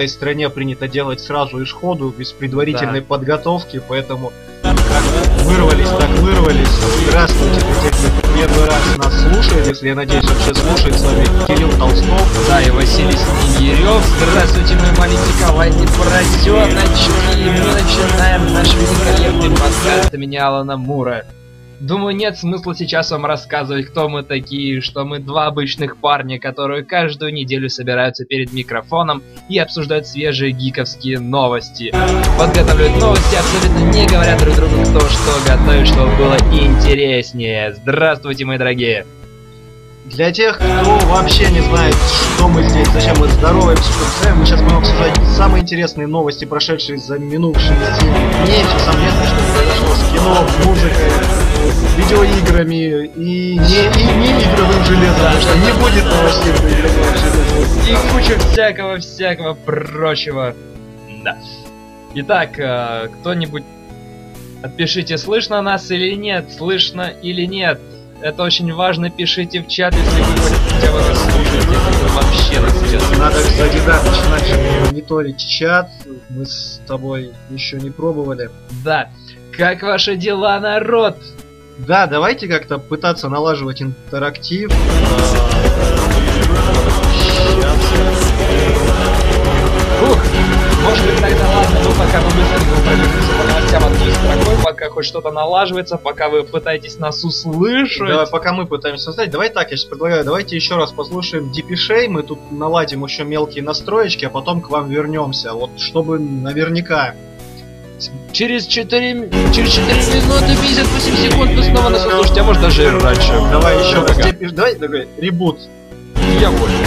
этой стране принято делать сразу и сходу, без предварительной Да. подготовки, поэтому как вырвались, так вырвались. Здравствуйте, для тех, кто первый раз нас слушает, если я надеюсь, вообще слушает с вами Кирилл Толстов. Да, и Василий Снегирев. Здравствуйте, мои маленькие ковальни поросеночки. Мы начинаем наш великолепный подкаст имени Алана Мура. Думаю, нет смысла сейчас вам рассказывать, кто мы такие, что мы два обычных парня, которые каждую неделю собираются перед микрофоном и обсуждают свежие гиковские новости. Подготавливают новости, абсолютно не говоря друг другу кто что готовит, чтобы было интереснее. Здравствуйте, мои дорогие. Для тех, кто вообще не знает, что мы здесь, зачем мы здороваемся, что мы сейчас будем обсуждать самые интересные новости, прошедшие за минувшие 7 дней, все самое что произошло с кино, музыкой, видеоиграми и не, и не игровым железом, потому что не будет новостей про игровое железо. И куча всякого-всякого прочего. Да. Итак, э, кто-нибудь отпишите, слышно нас или нет, слышно или нет. Это очень важно, пишите в чат, если вы хотя бы нас слушаете, вообще нас сейчас Надо, кстати, да, начинать мониторить чат, мы с тобой еще не пробовали. Да. Как ваши дела, народ? Да, давайте как-то пытаться налаживать интерактив. Ух, может быть тогда ладно, ну пока мы быстренько пробежимся по новостям одной строкой, пока хоть что-то налаживается, пока вы пытаетесь нас услышать. Давай, пока мы пытаемся создать, давай так, я сейчас предлагаю, давайте еще раз послушаем Дипишей, мы тут наладим еще мелкие настроечки, а потом к вам вернемся, вот чтобы наверняка. Через 4, через 4 минуты 58 секунд вы снова нас услышите, а может даже раньше. Давай еще раз, давай, давай, ребут. Я понял.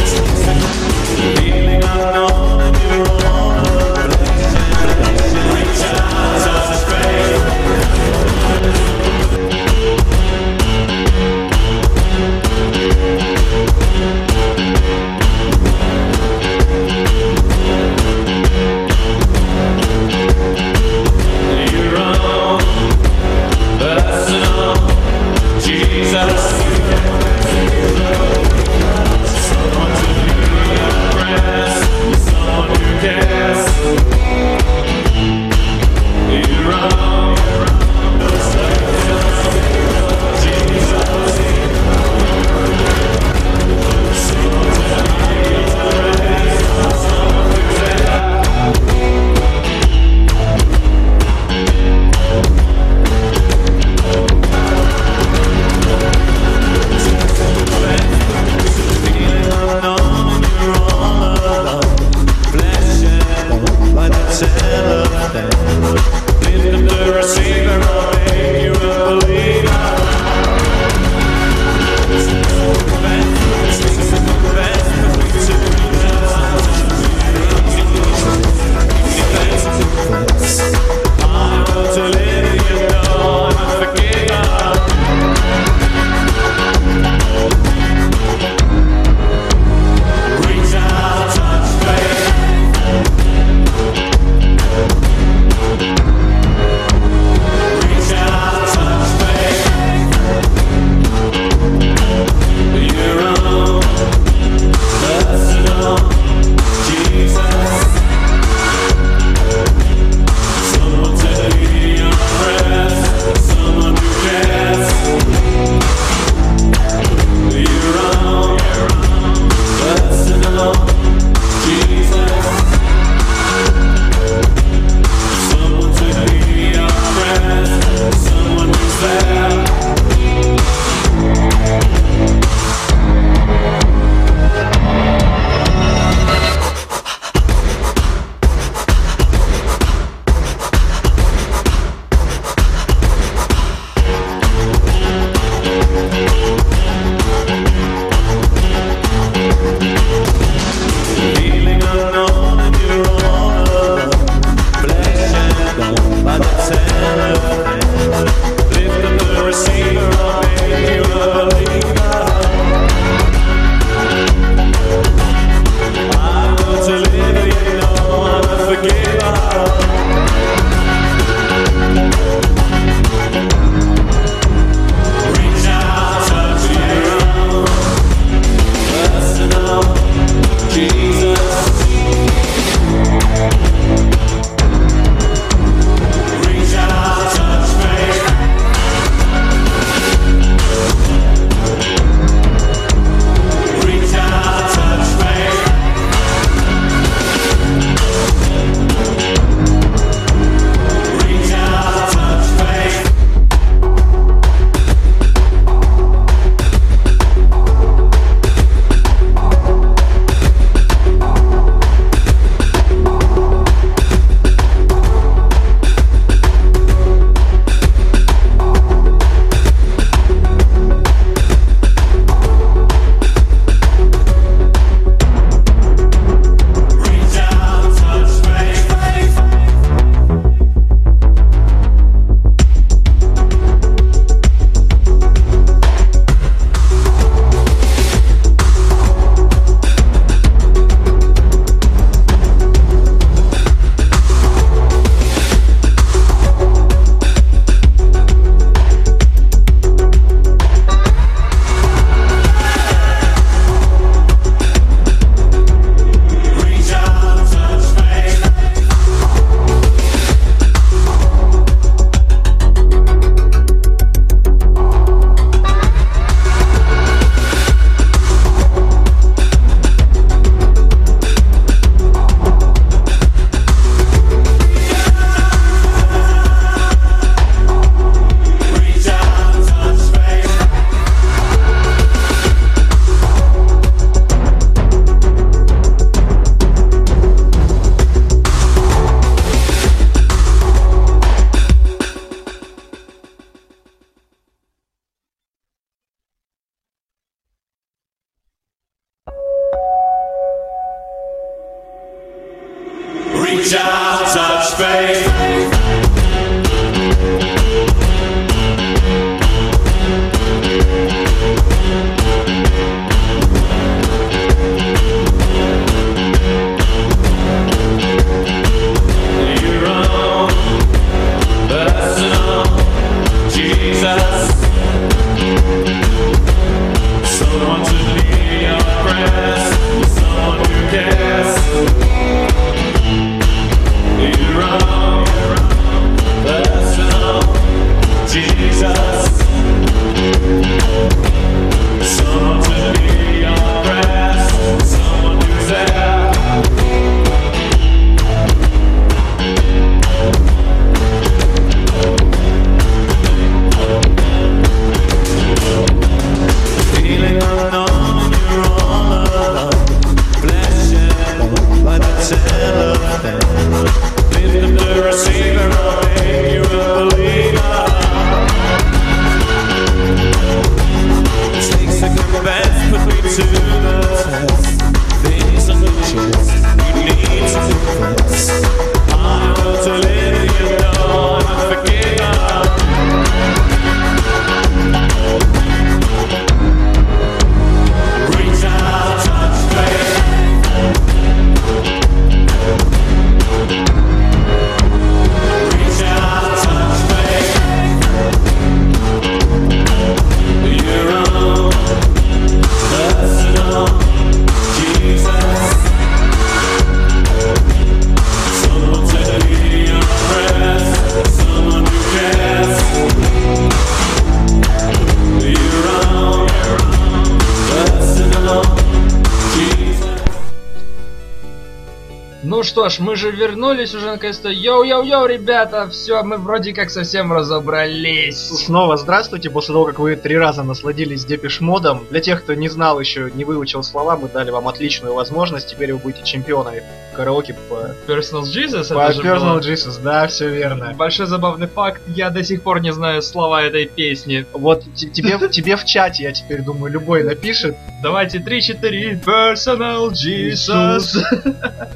Ж, мы же вернулись уже наконец-то. Йоу-йоу-йоу, ребята, все, мы вроде как совсем разобрались. Снова здравствуйте, после того, как вы три раза насладились Depeche Mode ом. Для тех, кто не знал еще, не выучил слова, мы дали вам отличную возможность. Теперь вы будете чемпионами караоке по... Personal Jesus? По это Personal было. Jesus, да, все верно. Большой забавный факт, я до сих пор не знаю слова этой песни. Вот тебе, тебе в чате, я теперь думаю, любой напишет. Давайте 3-4, Personal Jesus.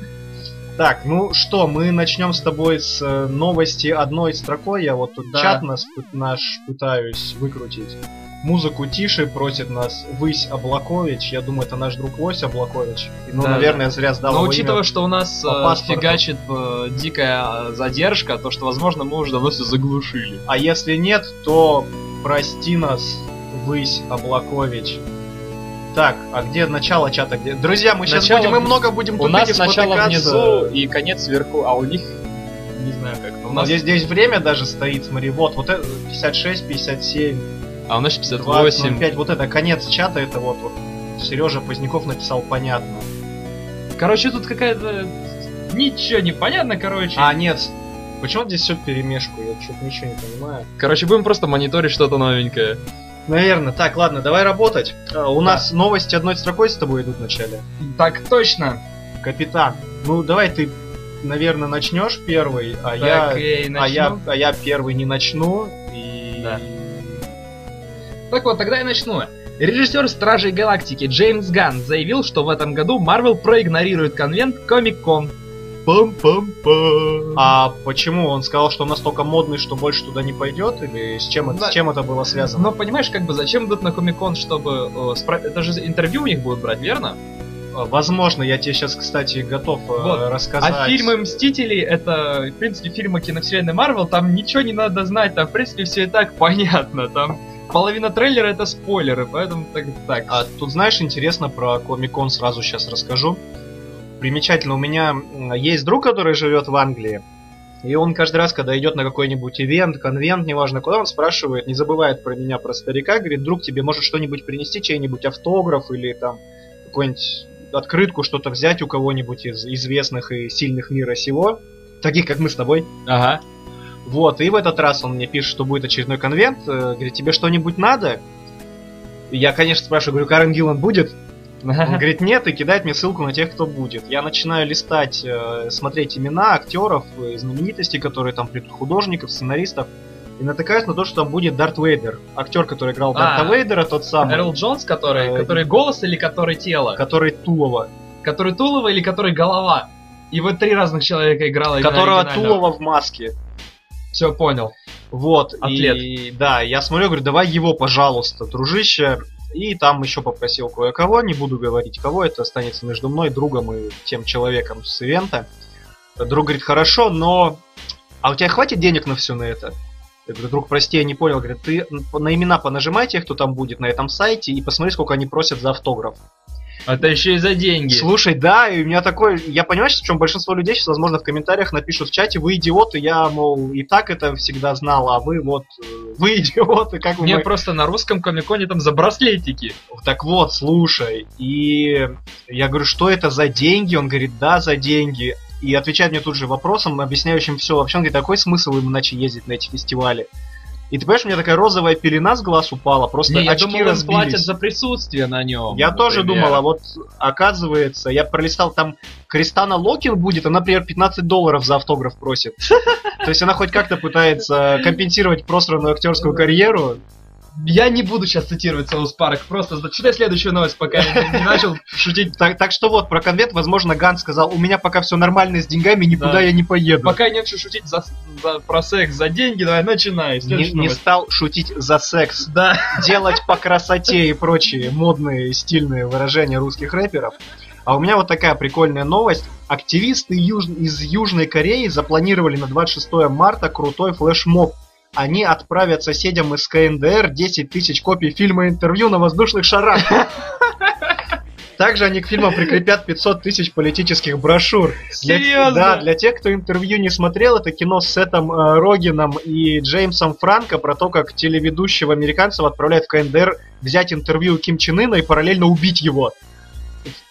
Так, ну что, мы начнем с тобой с э, новости одной строкой. Я вот тут Да. чат нас, наш пытаюсь выкрутить. Музыку тише просит нас Высь Облакович. Я думаю, это наш друг Лось Облакович. И, Ну, Да, наверное, зря сдал Но его учитывая, имя. что у нас по э, фигачит э, дикая э, задержка, то что, возможно, мы уже давно все заглушили. А если нет, то прости нас, Высь Облакович. Так, а где начало чата? Где? Друзья, мы сейчас Начало будем, мы много будем У нас начало внизу и конец вверху, а у них не знаю как. У У нас, здесь, здесь время даже стоит, смотри, вот, вот это 56, 57, а у нас 20, 58. 05, вот это конец чата, это вот, вот Сережа Поздняков написал понятно. Короче, тут какая-то ничего не понятно, короче. А, нет, почему здесь все перемешку, я что-то ничего не понимаю. Короче, будем просто мониторить что-то новенькое. Наверное, так, ладно, давай работать. А, У нас новости одной строкой с тобой идут вначале. Так точно. Капитан, ну давай ты, наверное, начнешь первый, а Так, я... эй, А я, а я первый не начну, и... Да. Так вот, тогда я начну. Режиссер Стражей Галактики Джеймс Ганн заявил, что в этом году Марвел проигнорирует конвент Комик-Кон. Пам-пам-пам. А почему? Он сказал, что он настолько модный, что больше туда не пойдет? Или с чем, это, Да. с чем это было связано? Но понимаешь, как бы зачем идут на Комик-Кон, чтобы... э, спра- Это же интервью у них будут брать, верно? А, Возможно, я тебе сейчас, кстати, готов э, Вот. рассказать. А фильмы Мстители, это, в принципе, фильмы киновселенной Марвел, там ничего не надо знать, там, в принципе, все и так понятно, там половина трейлера это спойлеры, поэтому так, так. А тут, знаешь, интересно про Комик-кон сразу сейчас расскажу. Примечательно, у меня есть друг, который живет в Англии. И он каждый раз, когда идет на какой-нибудь ивент, конвент, неважно куда, он спрашивает, не забывает про меня, про старика, говорит, друг, тебе может что-нибудь принести, чей-нибудь автограф или там какую-нибудь открытку, что-то взять у кого-нибудь из известных и сильных мира сего, таких как мы с тобой. Ага. Вот, и в этот раз он мне пишет, что будет очередной конвент. э, Говорит, тебе что-нибудь надо? И Я, конечно, спрашиваю, говорю, Карен Гиллан будет? Он говорит, нет, и кидает мне ссылку на тех, кто будет. Я начинаю листать, э, смотреть имена актеров, э, знаменитостей, которые там придут, художников, сценаристов. И натыкаюсь на то, что там будет Дарт Вейдер. Актер, который играл Дарта А. Вейдера, тот самый, Эрл Джонс, который, Э, который голос или который тело? который Тулова. Который Тулова или который голова? И вот три разных человека играла Которого Тулова в маске. Все понял. Вот, Атлет. и да, я смотрю, говорю, давай его, пожалуйста, дружище. И там еще попросил кое-кого, не буду говорить кого, это останется между мной, другом и тем человеком с ивента. Друг говорит, хорошо, но... А у тебя хватит денег на все на это? Я говорю, друг, прости, я не понял. Говорит, ты на имена понажимай тех, кто там будет на этом сайте, и посмотри, сколько они просят за автограф. Это еще и за деньги. Слушай, да, и у меня такой... Я понимаю, что в чем большинство людей сейчас, возможно, в комментариях напишут в чате, вы идиоты, я, мол, и так это всегда знал, а вы вот... э, Вы идиоты, как вы... Мне мо- просто на русском комиконе там за браслетики. Так вот, слушай, и я говорю, что это за деньги? Он говорит, да, за деньги. И отвечает мне тут же вопросом, объясняющим все. Вообще, он говорит, какой смысл им иначе ездить на эти фестивали? И ты понимаешь, у меня такая розовая пелена с глаз упала, просто Не, я очки думал, им разбились. платят за присутствие на нем. Я тоже думал, а вот оказывается, я пролистал, там Кристана Локин будет, она, например, 15 долларов за автограф просит. То есть она хоть как-то пытается компенсировать просранную актерскую карьеру. Я не буду сейчас цитировать South Park, просто зачитай следующую новость, пока я не, начал шутить. Так, так что вот, про конвент, возможно, Ган сказал, у меня пока все нормально с деньгами, никуда Да. я не поеду. Пока я не начал шутить за, за- про секс, за деньги, давай начинай. Не, не стал шутить за секс, Да. делать по красоте и прочие модные стильные выражения русских рэперов. А у меня вот такая прикольная новость. Активисты юж- из Южной Кореи запланировали на 26 марта крутой флешмоб. Они отправят соседям из КНДР 10 тысяч копий фильма интервью на воздушных шарах. Также они к фильмам прикрепят 500 тысяч политических брошюр. Для- Серьезно? да, для тех, кто интервью не смотрел, это кино с Сетом э, Рогином и Джеймсом Франко про то, как телеведущего американцев отправляют в КНДР взять интервью у Ким Чен Ына и параллельно убить его.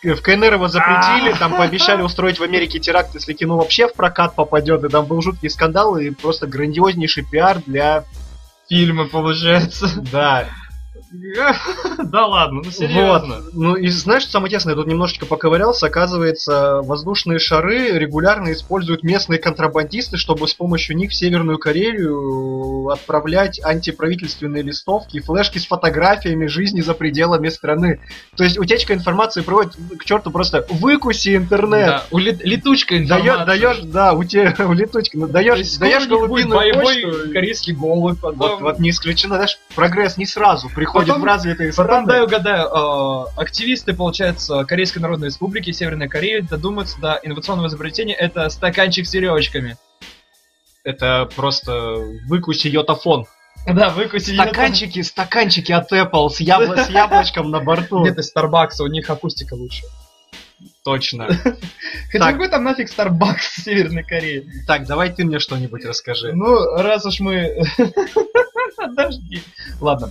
В КНР его запретили, там пообещали устроить в Америке теракт, если кино вообще в прокат попадет, и там был жуткий скандал и просто грандиознейший пиар для... Фильмы, получается. Да, Да ладно, ну серьезно. Вот. Ну и знаешь, что самое интересное, я тут немножечко поковырялся, оказывается, воздушные шары регулярно используют местные контрабандисты, чтобы с помощью них в Северную Карелию отправлять антиправительственные листовки флешки с фотографиями жизни за пределами страны. То есть утечка информации приводит к черту просто выкуси интернет. Да, у лет- летучка Даешь, информация. даешь, да, у тебя у летучки, ну, даешь, даешь голубиную почту, корейский голубь, вот, потом... вот не исключено, знаешь, прогресс не сразу приходит Потом- в развитые Потом, страны. дай угадаю, э, активисты, получается, Корейской Народной Республики, Северной Кореи додумаются до инновационного изобретения, это стаканчик с веревочками. Это просто выкуси йотафон. Да, выкусить. Стаканчики, стаканчики от Apple с, ябло- с яблочком на борту. Нет, из Starbucks, у них акустика лучше. Точно. Хотя какой там нафиг Starbucks в Северной Корее? Так, давай ты мне что-нибудь расскажи. Ну, раз уж мы... Подожди. Ладно.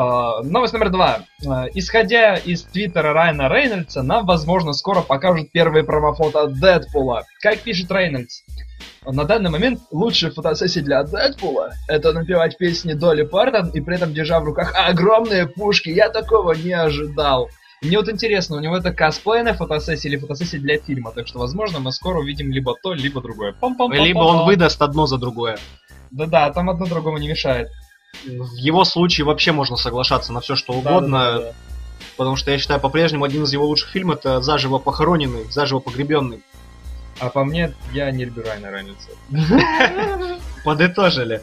А, Новость номер два. А, Исходя из твиттера Райана Рейнольдса, нам, возможно, скоро покажут первые промофото Дэдпула. Как пишет Рейнольдс, на данный момент лучшая фотосессия для Дэдпула — это напевать песни Долли Партон и при этом держа в руках огромные пушки. Я такого не ожидал. Мне вот интересно, у него это косплейная фотосессия или фотосессия для фильма, так что, возможно, мы скоро увидим либо то, либо другое. Пам-пам-пам-пам-пам. Либо он выдаст одно за другое. Да-да, там одно другому не мешает. В его случае вообще можно соглашаться на все, что угодно, Да-да-да-да. потому что я считаю, по-прежнему один из его лучших фильмов это «Заживо похороненный», «Заживо погребенный». А по мне, я не люблю Райана Рейнольдса. Подытожили.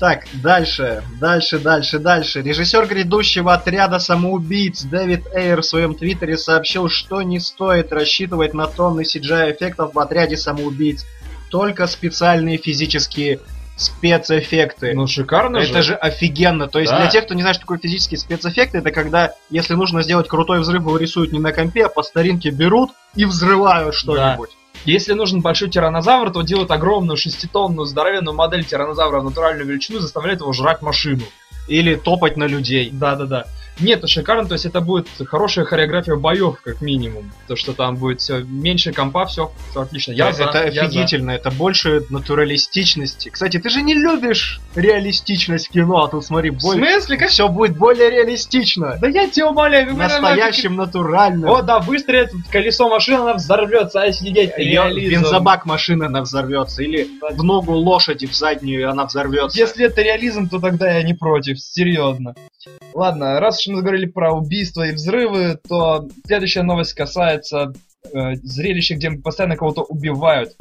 Так, дальше, дальше, дальше, дальше. Режиссер грядущего отряда самоубийц Дэвид Эйр в своем твиттере сообщил, что не стоит рассчитывать на тонны CGI-эффектов в отряде самоубийц. Только специальные физические спецэффекты. Ну, шикарно это же офигенно. То есть Да. для тех, кто не знает, что такое физические спецэффекты, это когда, если нужно сделать крутой взрыв, его рисуют не на компе, а по старинке берут и взрывают что-нибудь. Если нужен большой тиранозавр, то делают огромную шеститонную здоровенную модель тиранозавра в натуральную величину и заставляют его жрать машину. Или топать на людей. Да-да-да. Нет, это шикарно, то есть это будет хорошая хореография боев, как минимум. То, что там будет все меньше компа, все, все отлично. Я за, это я за. офигительно, это больше натуралистичности. Кстати, ты же не любишь реалистичность в кино, а тут смотри, В более... смысле? Как... все будет более реалистично. Да я тебя умоляю, Настоящим, натуральным. О, да, выстрелит в колесо машины, она взорвется, а сидеть реализм. бензобак машины она взорвется, или в ногу лошади в заднюю она взорвется. Если это реализм, то тогда я не против, серьезно. Ладно, раз уж мы говорили про убийства и взрывы, то следующая новость касается э, зрелища, где постоянно кого-то убивают.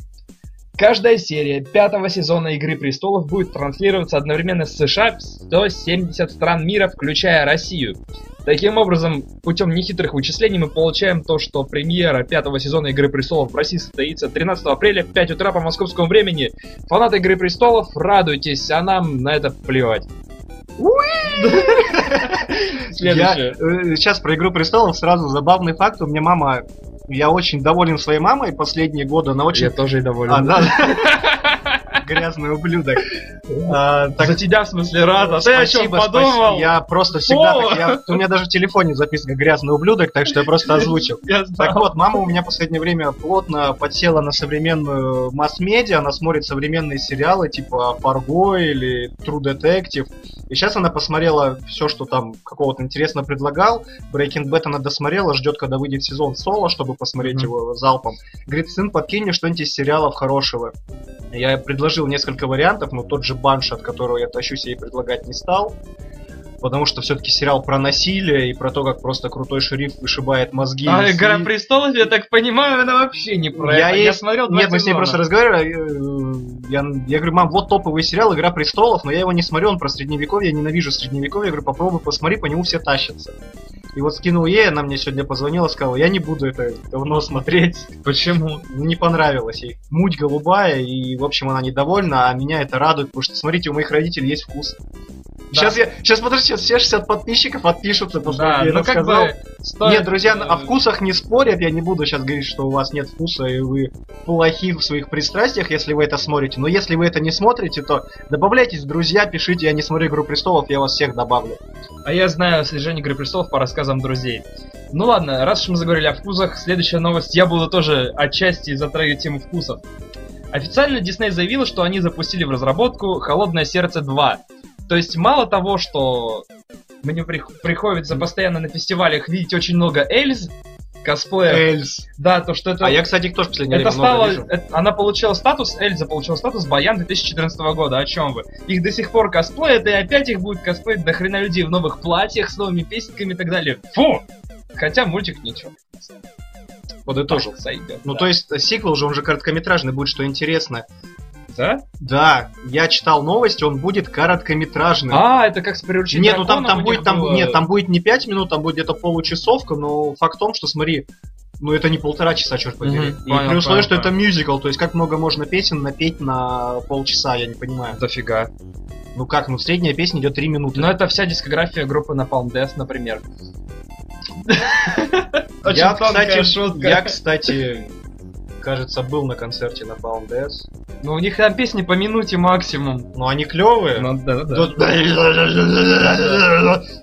Каждая серия пятого сезона Игры Престолов будет транслироваться одновременно с США в 170 стран мира, включая Россию. Таким образом, путем нехитрых вычислений мы получаем то, что премьера пятого сезона Игры Престолов в России состоится 13 апреля в 5 утра по московскому времени. Фанаты Игры Престолов, радуйтесь, а нам на это плевать. Следующее. Я, э, сейчас про Игру престолов сразу забавный факт. У меня мама. Я очень доволен своей мамой последние годы. Она очень. Я тоже и доволен. А. Грязный ублюдок. А, так, За тебя, в смысле, рад. А ты о чем спасибо, подумал? Я просто всегда О! так. я- у меня даже в телефоне записка грязный ублюдок, так что я просто озвучил. Я. Так вот, мама у меня в последнее время плотно подсела на современную масс-медиа, она смотрит современные сериалы типа Фарго или True Detective. И сейчас она посмотрела все, что там какого-то интересно предлагал. Breaking Bad она досмотрела, ждет, когда выйдет сезон Соло, чтобы посмотреть его залпом. Говорит, сын, подкинь мне что-нибудь из сериалов хорошего. Я предложил несколько вариантов, но тот же Банш, от которого я тащусь, я ей предлагать не стал. Потому что все-таки сериал про насилие и про то, как просто крутой шериф вышибает мозги. А Игра Престолов, я так понимаю, она вообще не про Я это. Я смотрел Нет, мы с ней сезона. просто разговаривали. э, Я, я говорю, мам, вот топовый сериал «Игра престолов», но я его не смотрю, он про средневековье, я ненавижу средневековье. Я говорю, попробуй, посмотри, по нему все тащатся. И вот скинул ей, она мне сегодня позвонила, сказала, я не буду это давно смотреть. Почему? Ну, Не понравилось ей. Муть голубая, и, в общем, она недовольна, а меня это радует, потому что, смотрите, у моих родителей есть вкус. Да. Сейчас я, сейчас подожди, сейчас все 60 подписчиков отпишутся, Да, как я ну это как сказал. бы... стоит, Нет, друзья, э, о вкусах не спорят. Я не буду сейчас говорить, что у вас нет вкуса и вы плохи в своих пристрастиях, если вы это смотрите. Но если вы это не смотрите, то добавляйтесь друзья, пишите, я не смотрю Игру престолов, я вас всех добавлю. А я знаю слежение Игры Престолов по рассказам друзей. Ну ладно, раз уж мы заговорили о вкусах, следующая новость, я буду тоже отчасти затрагивать тему вкусов. Официально Disney заявила, что они запустили в разработку «Холодное сердце 2». То есть мало того, что мне прих- приходится постоянно на фестивалях видеть очень много Эльз, косплеев, Эльс. да, то что это... А я, кстати, их тоже в последнее Это время стало, вижу. это- она получила статус, Эльза получила статус Баян 2014 года, о чем вы? Их до сих пор косплеят, и опять их будет косплеить до хрена людей в новых платьях, с новыми песенками и так далее. Фу! Хотя мультик ничего. Подытожил. Так сойдет, Ну, да. то есть, э, сиквел же, он же короткометражный будет, что интересно. Да? Да, я читал новости, он будет короткометражным. А, это как с приручением Нет, ну там, там будет, там, было. нет, там будет не 5 минут, там будет где-то получасовка, но факт в том, что смотри, ну это не полтора часа, черт побери. Мгм, И понял, при условии, понял, что это понял. мюзикл, то есть как много можно песен напеть на полчаса, я не понимаю. Дофига. Ну как, ну средняя песня идет 3 минуты. Но это вся дискография группы Napalm Death, например. Я, кстати, шутка. я, кстати, кажется, был на концерте на Palm Death. Ну, у них там песни по минуте максимум. Но они клевые. Ну, да, да. Тут-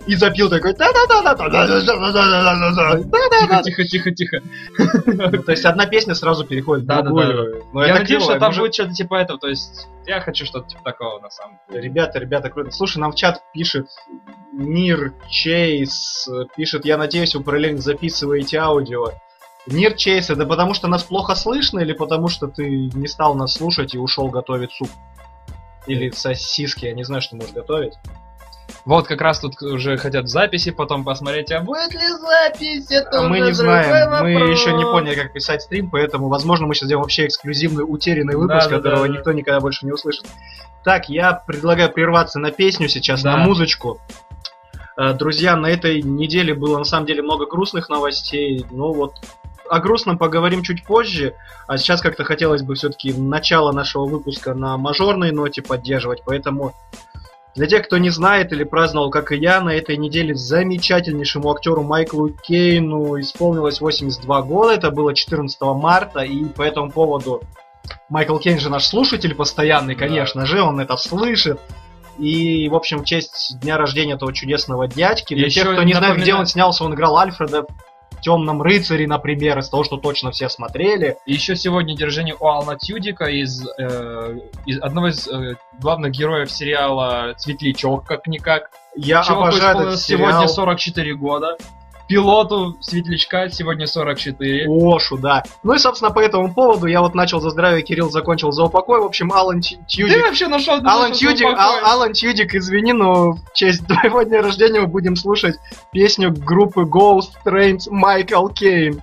И запил такой. Тихо, тихо, тихо, тихо. Ну, То есть одна песня сразу переходит в Да, да, другую. Но Я надеюсь, что там будет что-то типа этого, то есть я хочу что-то типа такого на самом деле. Ребята, ребята, круто. Слушай, нам в чат пишет Нир Чейз, э, пишет, я надеюсь, вы параллельно записываете аудио. Нир Чейз, это потому что нас плохо слышно или потому что ты не стал нас слушать и ушел готовить суп? Или сосиски, я не знаю, что можешь готовить. Вот как раз тут уже хотят записи потом посмотреть, а будет ли запись? Это А мы не знаем, другой мы вопрос. еще не поняли, как писать стрим, поэтому, возможно, мы сейчас сделаем вообще эксклюзивный утерянный выпуск, Да, да, которого да, да. никто никогда больше не услышит. Так, я предлагаю прерваться на песню сейчас, Да. на музычку. Э, Друзья, на этой неделе было на самом деле много грустных новостей. Ну вот, о грустном поговорим чуть позже. А сейчас как-то хотелось бы все-таки начало нашего выпуска на мажорной ноте поддерживать. Поэтому для тех, кто не знает или праздновал, как и я, на этой неделе замечательнейшему актеру Майклу Кейну исполнилось 82 года. Это было 14 марта. И по этому поводу Майкл Кейн же наш слушатель постоянный, Да. конечно же, он это слышит. И, в общем, в честь дня рождения этого чудесного дядьки. Для Еще тех, кто не знает, где напоминаю- он снялся, он играл Альфреда Темном рыцаре, например, из того, что точно все смотрели. И еще сегодня держение у Алана Тюдика из, э, из одного из э, главных героев сериала Светлячок, как-никак. Я Чуваку обожаю этот исполнилось сегодня сериал. 44 года. Пилоту Светлячка сегодня 44. Ошу, да. Ну и, собственно, по этому поводу я вот начал за здравие, Кирилл закончил за упокой. В общем, Алан Тю- Ты вообще нашел Алан Тюдик, Ал- Алан Тюдик, извини, но в честь твоего дня рождения мы будем слушать песню группы Ghost Trains Майкл Кейн.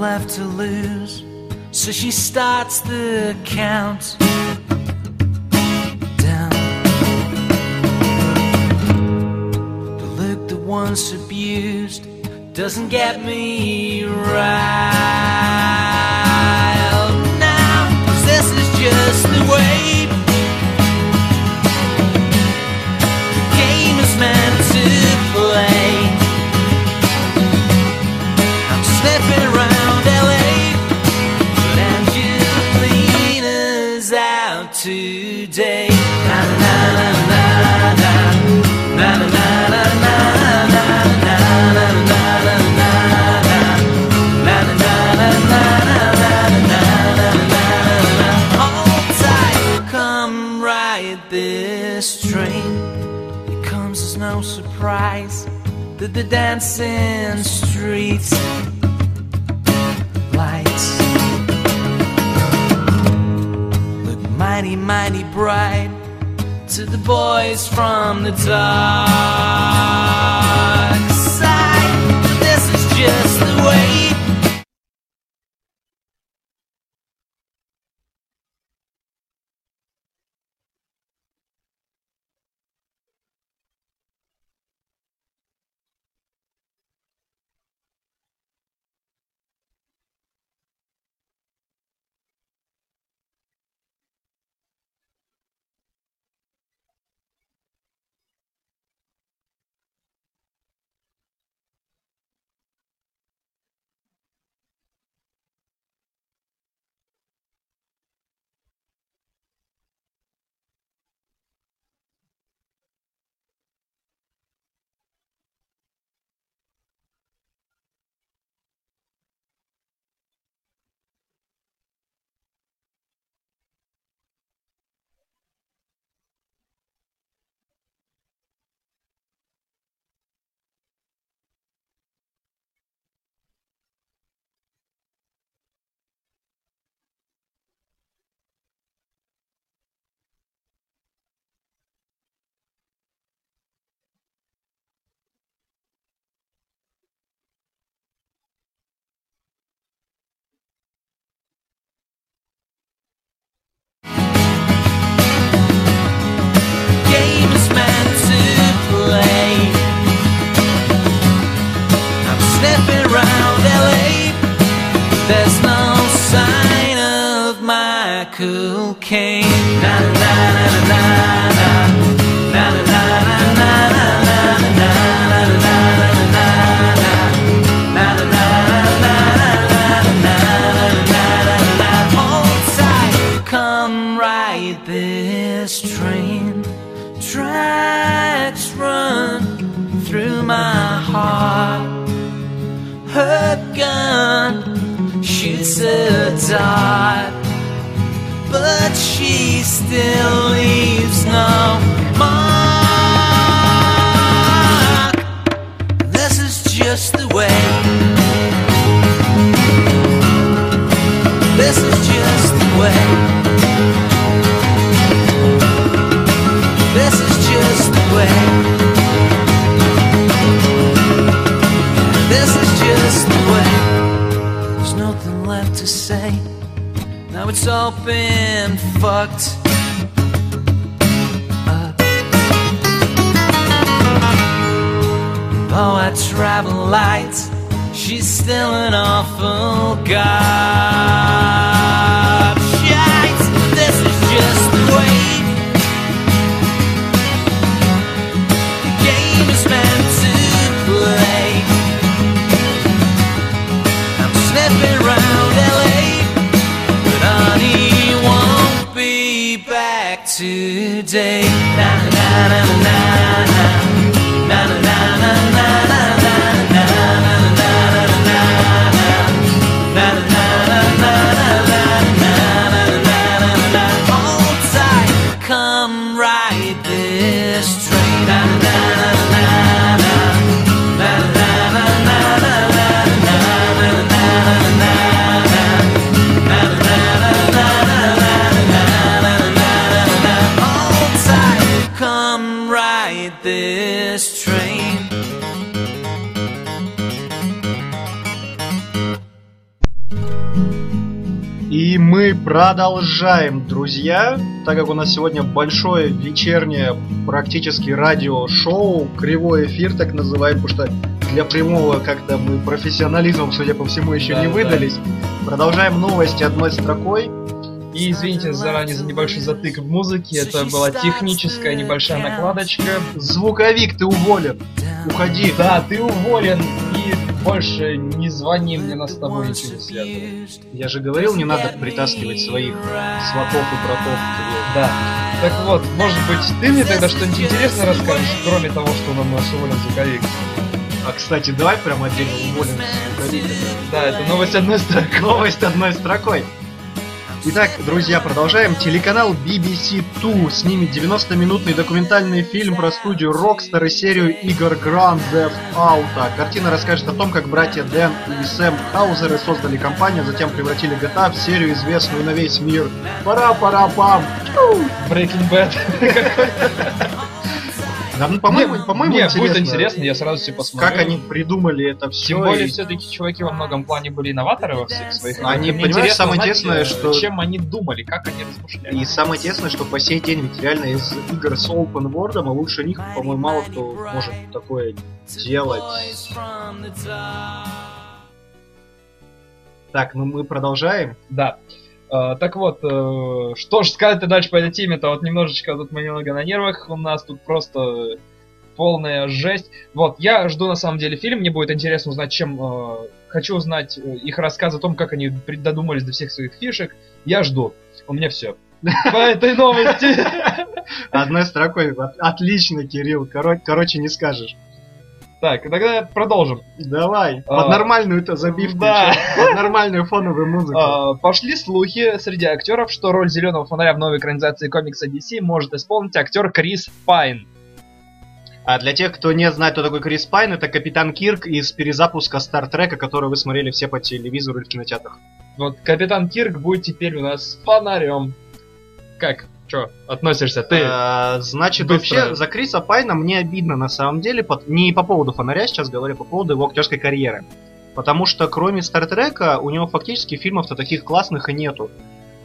Left to lose, so she starts the count down. The look that once abused doesn't get me riled now. 'cause this is just the way the game is meant to play. Today. Na na na na na na na na na na na na na na na na tight, come ride this train. It comes as no surprise that the dancing streets mighty, mighty bright to the boys from the dark my cocaine. Na na na na na na na na na na na na na na Hold tight, come ride this train. Tracks run through my heart. Her gun shoots a dart, leaves no mark. This is just the way. This is just the way. This is just the way. This is just the way. There's nothing left to say. Now it's all been fucked. lights. She's still an awful guy. Продолжаем, друзья, так как у нас сегодня большое вечернее практически радиошоу, кривой эфир так называем, потому что для прямого как-то мы профессионализмом, судя по всему, еще Да, не да. выдались. Продолжаем новости одной строкой. И извините заранее за небольшой затык в музыке, это была техническая небольшая накладочка. Звуковик, ты уволен. Уходи. Да, ты уволен и больше не звони мне, нас с тобой ничего связано. Я же говорил, не надо притаскивать своих сватов и братов. к Да. Так вот, может быть, ты мне тогда что-нибудь интересное расскажешь, кроме того, что нам наш уволен звуковик. тебе. А, кстати, давай прям отдельно уволен звуковик. Да, это новость одной строкой. Новость одной строкой. Итак, друзья, продолжаем. Телеканал BBC Two снимет 90-минутный документальный фильм про студию Rockstar и серию игр Grand Theft Auto. Картина расскажет о том, как братья Дэн и Сэм Хаузеры создали компанию, затем превратили GTA в серию, известную на весь мир. Пара-пара-пам! Breaking Bad. Да, ну, по-моему, Мне- по-моему, мне интересно, будет интересно, я сразу все посмотрю. как они придумали это все. Тем более, все-таки чуваки во многом плане были инноваторы во всех своих. Они, И мне понимаешь, самое знать, интересное, э, что- Чем они думали, как они размышляли. И самое интересное, что по сей день ведь реально из игр с open world, а лучше них, по-моему, мало кто может такое делать. Так, ну мы продолжаем. Да. Э, так вот, э, что же сказать-то дальше по этой теме-то? Вот немножечко тут мы немного на нервах, у нас тут просто полная жесть. Вот, я жду на самом деле фильм, мне будет интересно узнать, чем... э, хочу узнать э, их рассказ о том, как они додумались до всех своих фишек. Я жду. У меня все. По этой новости. Одной строкой. От- Отлично, Кирилл. Коро- Короче, не скажешь. Так, тогда продолжим. Давай. А, Под нормальную-то забивку. да. Под нормальную фоновую музыку. А, Пошли слухи среди актеров, что роль зеленого фонаря в новой экранизации комикса DC может исполнить актер Крис Пайн. А для тех, кто не знает, кто такой Крис Пайн, это Капитан Кирк из перезапуска Стартрека, который вы смотрели все по телевизору или в кинотеатрах. Вот Капитан Кирк будет теперь у нас фонарем. Как? Чё, относишься ты? А, значит, быстро. вообще за Криса Пайна мне обидно на самом деле, по- не по поводу фонаря сейчас говорю, а по поводу его актерской карьеры. Потому что кроме Стартрека у него фактически фильмов-то таких классных и нету.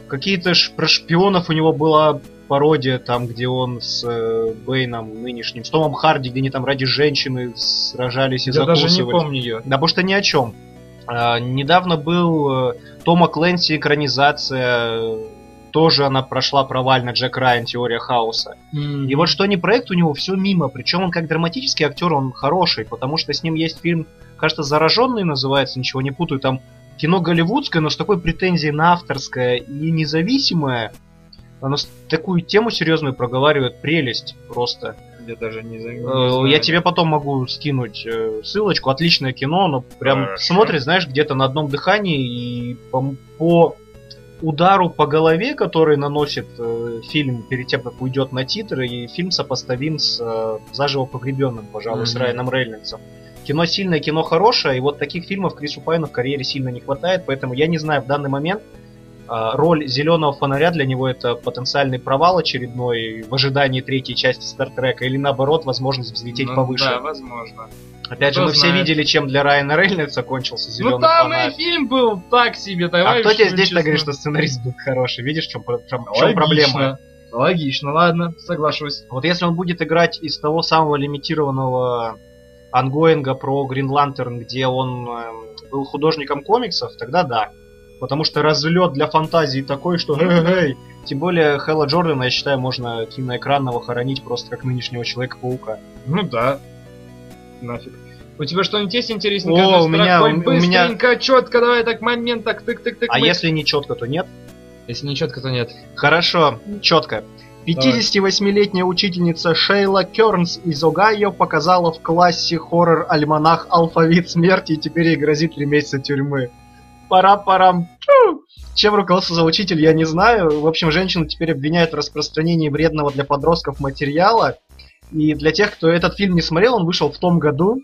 Какие-то ж про шпионов у него была пародия, там, где он с э, Бэйном нынешним, с Томом Харди, где они там ради женщины сражались и Я даже не помню ее. Да потому что ни о чем. А, недавно был э, Тома Кленси экранизация, э, тоже она прошла провально, Джек Райан, Теория хаоса. И вот что не проект, у него все мимо. Причем он как драматический актер, он хороший, потому что с ним есть фильм, кажется, «Зараженный» называется, ничего не путаю, там кино голливудское, но с такой претензией на авторское и независимое. Оно с- такую тему серьезную проговаривает, прелесть просто. Я даже не Э, Я тебе потом могу скинуть э, ссылочку. Отличное кино, но прям Хорошо. смотришь, знаешь, где-то на одном дыхании и по, по удару по голове, который наносит э, фильм перед тем, как уйдет на титры, и фильм сопоставим с э, заживо погребенным, пожалуй, с Мгм. Райаном Рейнольдсом. Кино сильное, кино хорошее, и вот таких фильмов Крису Пайну в карьере сильно не хватает, поэтому я не знаю в данный момент, а, роль зеленого фонаря для него это потенциальный провал очередной в ожидании третьей части Стартрека, или наоборот, возможность взлететь повыше. Ну Да, возможно. Опять же, кто мы все видели, чем для Райана Рейнольдса кончился зеленый Ну там фонарь. и фильм был так себе, А давай кто уж тебе здесь честно. говорит, что сценарист будет хороший? Видишь, в чем, в чем Логично. проблема? Логично, ладно, соглашусь. Вот если он будет играть из того самого лимитированного ангоинга про Грин Лантерн, где он эм, был художником комиксов, тогда да. Потому что разлет для фантазии такой, что эй, Тем более Хэлла Джордана, я считаю, можно киноэкранного хоронить просто как нынешнего Человека-паука. Ну да. Нафиг. У тебя что-нибудь есть интересненькое? О, у меня- строкой? у меня- Быстренько, четко, давай так, момент, так, тык-тык-тык. А если не четко, то нет. Если не четко, то нет. Хорошо, четко. 58-летняя учительница Шейла Кернс из Огайо показала в классе хоррор-альманах «Алфавит смерти» и теперь ей грозит 3 месяца тюрьмы. Пора-парам. Чу! Чем руководствовался учитель, я не знаю. В общем, женщину теперь обвиняют в распространении вредного для подростков материала. И для тех, кто этот фильм не смотрел, он вышел в том году.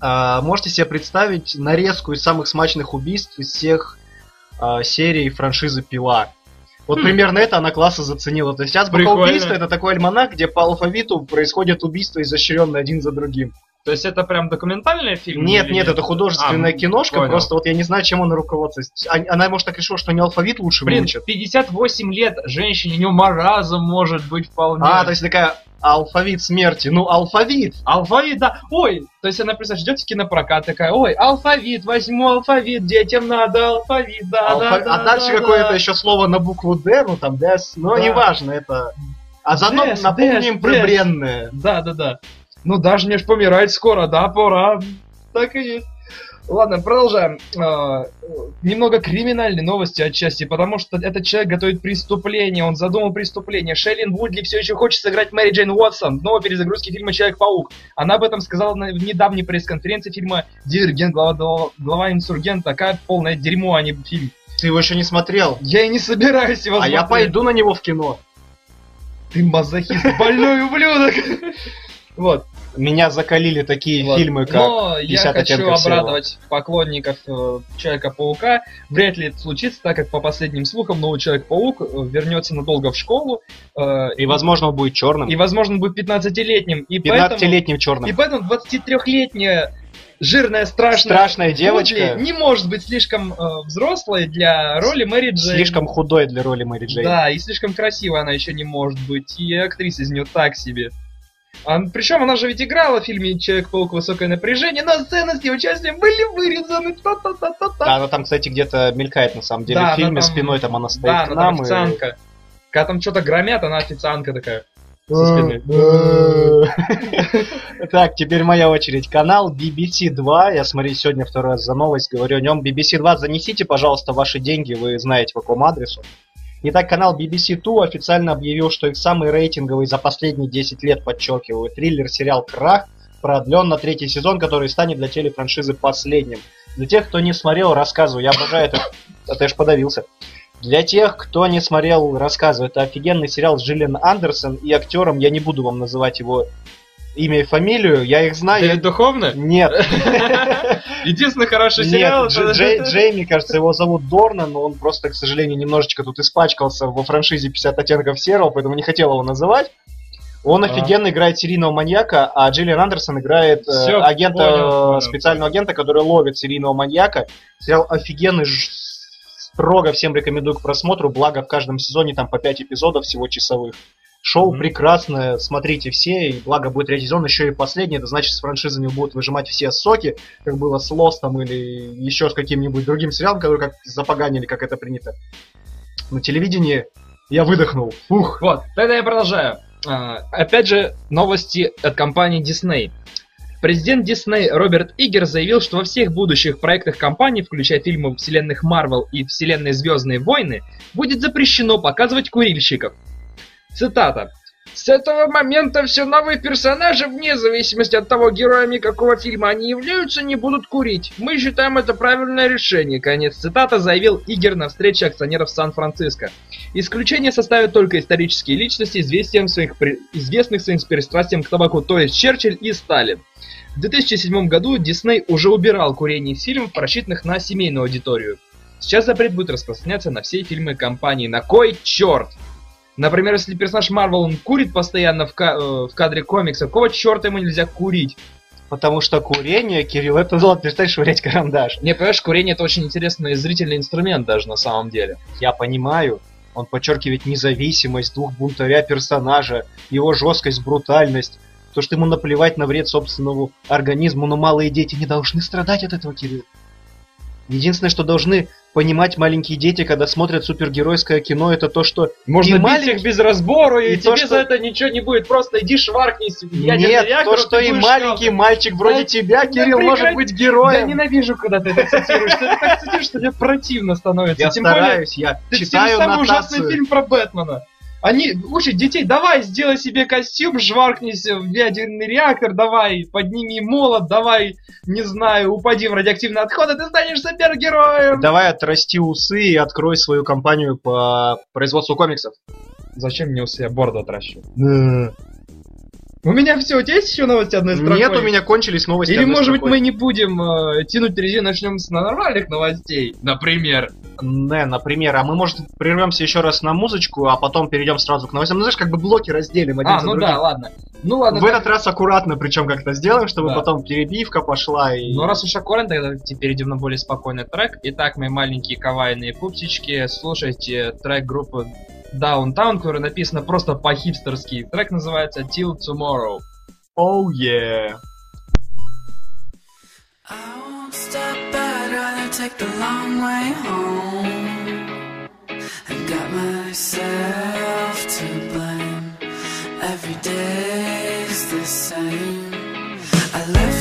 А, можете себе представить нарезку из самых смачных убийств из всех а, серий франшизы «Пила». Вот Хм. примерно это она класса заценила. То есть «Азбука Прикольно. убийства» — это такой альманах, где по алфавиту происходят убийства изощренные один за другим. То есть это прям документальный фильм? Нет, или нет, это художественная А, киношка, понял. просто вот я не знаю, чем она руководствуется. Она, может, так решила, что не алфавит лучше Блин, выучит. 58 лет женщине, у нее маразм может быть вполне. А, то есть такая алфавит смерти. Ну, алфавит! Алфавит, да. Ой, то есть она, представляешь, идет в кинопрокат такая, ой, алфавит, возьму алфавит, детям надо алфавит, да, Алфа- да, да, а дальше да, какое-то да. еще слово на букву Д, ну там Дэс, но Да. неважно, это... А заодно Дэс, напомним про бренное. Да, да, да. Ну, даже мне ж помирать скоро, да, пора. Так и есть. Ладно, продолжаем. А, немного криминальной новости отчасти, потому что этот человек готовит преступление, он задумал преступление. Шейлин Вудли все еще хочет сыграть Мэри Джейн Уотсон в новой перезагрузке фильма «Человек-паук». Она об этом сказала на в недавней пресс-конференции фильма «Дивергент. Глава, глава, глава инсургент». Такая полное дерьмо, а не фильм. Ты его еще не смотрел. Я и не собираюсь его А я смотреть. пойду на него в кино. Ты мазохист, больной ублюдок. Вот. Меня закалили такие Вот. фильмы, как Но я 50 хочу оттенков серого. обрадовать поклонников э, Человека-паука. Вряд ли это случится, так как по последним слухам новый Человек-паук вернется надолго в школу. э, И, возможно, он будет черным. и, возможно, будет 15-летним. И поэтому, 15-летним и черным. поэтому 23-летняя жирная, страшная, Страшная девочка, Вудли не может быть слишком э, взрослой для роли Мэри Джейн. слишком худой для роли Мэри Джейн. Да, и слишком красивая она еще не может быть. И актриса из нее так себе. Причем она же ведь играла в фильме Человек-паук Высокое напряжение, но сцены с ее участием были вырезаны. Та-та-та-та-та. Да, она там, кстати, где-то мелькает на самом деле Да, в фильме, там- спиной там она стоит Да, к она там нам. и- официантка. Когда там что-то громят, она официантка такая. со спины. Так, теперь моя очередь. Канал BBC 2. Я смотрю сегодня второй раз за новость, говорю о нем. BBC 2, занесите, пожалуйста, ваши деньги, вы знаете по какому адресу. Итак, канал BBC 2 официально объявил, что их самый рейтинговый за последние 10 лет, подчеркиваю, триллер-сериал «Крах» продлен на третий сезон, который станет для телефраншизы последним. Для тех, кто не смотрел, рассказываю, я обожаю это. А ты аж подавился. Для тех, кто не смотрел, рассказываю, это офигенный сериал с Джиллиан Андерсон и актером, я не буду вам называть его имя и фамилию, я их знаю. Дэвид Духовно? Нет, Единственный хороший сериал. нет, Дж- Джей- Джейми, кажется, его зовут Дорна, но он просто, к сожалению, немножечко тут испачкался во франшизе 50 оттенков серого, поэтому не хотел его называть. Он А. офигенно играет серийного маньяка, а Джиллиан Андерсон играет э, Всё, агента, понял, э, понял. специального агента, который ловит серийного маньяка. Сериал офигенный, строго всем рекомендую к просмотру, благо в каждом сезоне там по 5 эпизодов всего часовых. Шоу Мгм. прекрасное, смотрите все, и благо будет третий сезон, еще и последний, это значит, с франшизами будут выжимать все соки, как было с Лостом или еще с каким-нибудь другим сериалом, который как запоганили, как это принято. На телевидении я выдохнул. Ух! Вот, тогда я продолжаю. А, опять же, новости от компании Disney. Президент Disney Роберт Игер заявил, что во всех будущих проектах компании, включая фильмы вселенных Марвел и вселенной Звездные войны, будет запрещено показывать курильщиков. Цитата. С этого момента все новые персонажи, вне зависимости от того, героями какого фильма они являются, не будут курить. Мы считаем это правильное решение. Конец цитата заявил Игер на встрече акционеров Сан-Франциско. Исключение составят только исторические личности, известием своих, известных своим пристрастием к табаку, то есть Черчилль и Сталин. В 2007 году Дисней уже убирал курение из фильмов, рассчитанных на семейную аудиторию. Сейчас запрет будет распространяться на все фильмы компании. На кой черт? Например, если персонаж Марвел он курит постоянно в, ка- э, в кадре комикса, какого черта ему нельзя курить? Потому что курение, Кирилл, это золото, перестань швырять карандаш. Не, понимаешь, курение это очень интересный зрительный инструмент даже на самом деле. Я понимаю, он подчеркивает независимость двух бунтаря персонажа, его жесткость, брутальность, то, что ему наплевать на вред собственному организму, но малые дети не должны страдать от этого, Кирилл. Единственное, что должны понимать маленькие дети, когда смотрят супергеройское кино, это то, что Можно бить маленький- их без разбору, и, и то, тебе что- за это ничего не будет. Просто иди шваркнись в нет, реактор, то, что ты и маленький там. мальчик вроде Да- тебя, да Кирилл, может прекрати. быть Я героем. ненавижу, когда ты это цитируешь. Ты так цитируешь, что тебе противно становится. Я стараюсь, я ты читаю самый ужасный фильм про Бэтмена. Они учат детей, давай, сделай себе костюм, жваркнись в ядерный реактор, давай, подними молот, давай, не знаю, упади в радиоактивный отход, и ты станешь супергероем. Давай отрасти усы и открой свою компанию по производству комиксов. Зачем мне у себя бороду отращивать? У меня все, у тебя есть еще новости одной строкой? Нет, у меня кончились новости. Или, может быть, строкой. мы не будем э, тянуть резину, начнем с нормальных новостей? Например. Не, например, а мы, может, прервемся еще раз на музычку, а потом перейдем сразу к новостям. Ну, знаешь, как бы блоки разделим один А, за ну другим. да, ладно. Ну ладно. В так- этот раз аккуратно, причем как-то сделаем, чтобы Да. потом перебивка пошла и... Ну раз уж аккуратно, тогда теперь перейдем на более спокойный трек. Итак, мои маленькие кавайные пупсички, слушайте трек группы Downtown, который написано просто по-хипстерски. Трек называется Till Tomorrow. Oh yeah. Stop, I'd rather take the long way home. I got myself to blame. Every day's the same. I left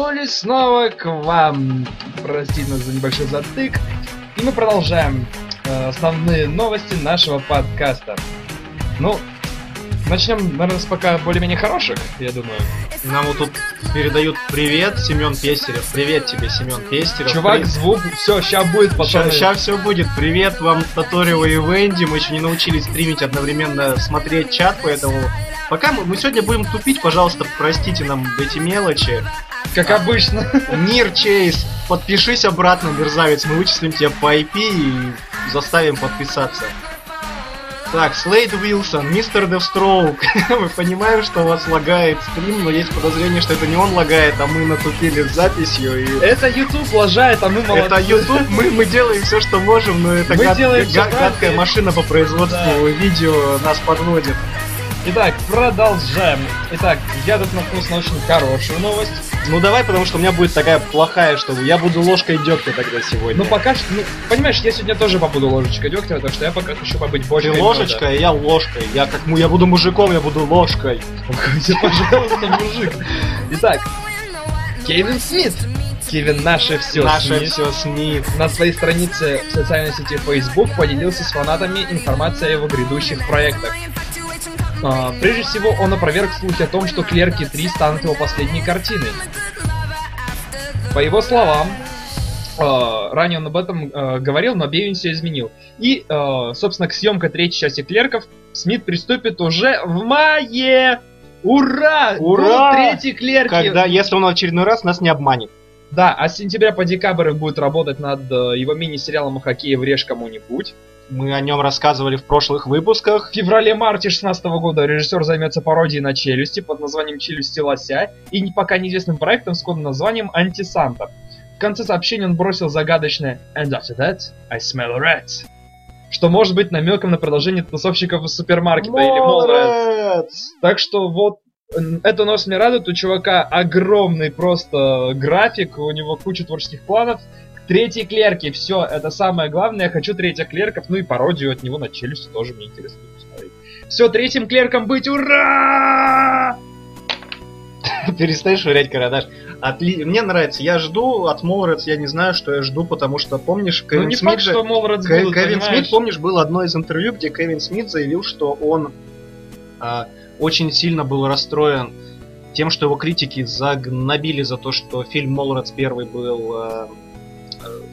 вернулись снова к вам. Простите нас за небольшой затык. И мы продолжаем э, основные новости нашего подкаста. Ну, начнем, наверное, с пока более-менее хороших, я думаю. Нам вот тут передают привет, Семен Пестерев. Привет тебе, Семен Пестерев. Чувак, звук, все, сейчас будет, пацаны. Сейчас все будет. Привет вам, Таторио и Венди. Мы еще не научились стримить одновременно смотреть чат, поэтому пока мы, мы сегодня будем тупить, пожалуйста, простите нам эти мелочи. Как обычно. Нир Чейз, подпишись обратно, мерзавец, мы вычислим тебя по IP и заставим подписаться. Так, Слейд Уилсон, Мистер Девстроук. Мы понимаем, что у вас лагает стрим, но есть подозрение, что это не он лагает, а мы натупили с записью. И... Это YouTube лажает, а мы молодцы. Это YouTube, мы, мы делаем все, что можем, но это Мы гад- делаем всё га- гадкая машина по производству видео нас подводит. Итак, продолжаем. Итак, я тут наткнулся на очень хорошую новость. Ну давай, потому что у меня будет такая плохая, что я буду ложкой дегтя тогда сегодня. Ну пока что, ну, понимаешь, я сегодня тоже побуду ложечкой дегтя, потому что я пока хочу побыть Ты бочкой. ложечкой, а я ложкой. Я как му, я буду мужиком, я буду ложкой. Пожалуйста, мужик. Итак, Кевин Смит. Кевин наше все. Наше все Смит. На своей странице в социальной сети Facebook поделился с фанатами информацией о его грядущих проектах. А, прежде всего, он опроверг слухи о том, что Клерки 3 станут его последней картиной. По его словам, а, ранее он об этом а, говорил, но Бевин все изменил. И, собственно, к съемке третьей части Клерков Смит приступит уже в мае! Ура! Ура! Третьи Клерки! Когда, если он в очередной раз нас не обманет. Да, а с сентября по декабрь будет работать над э, его мини-сериалом о хоккее «Врежь кому-нибудь». Мы о нем рассказывали в прошлых выпусках. В феврале-марте 2016 года режиссер займется пародией на челюсти под названием «Челюсти лося» и не- пока неизвестным проектом с кодным названием «Антисанта». В конце сообщения он бросил загадочное «And after that, I smell rats», что может быть намеком на продолжение тусовщиков из супермаркета или Mallrats. Молодец! Так что вот эта новость меня радует. У чувака огромный просто график, у него куча творческих планов. Третьи клерки, все, это самое главное. Я хочу третьих клерков, ну и пародию от него на челюсти тоже мне интересно посмотреть. Все, третьим клерком быть, ура! Перестань швырять карандаш. Отли... Мне нравится. Я жду от Молрец, я не знаю, что я жду, потому что помнишь, Ну Кевин не Смит факт, же... что Молрец будут, Кевин понимаешь? Смит, помнишь, было одно из интервью, где Кевин Смит заявил, что он а, очень сильно был расстроен тем, что его критики загнобили за то, что фильм Молрец первый был а,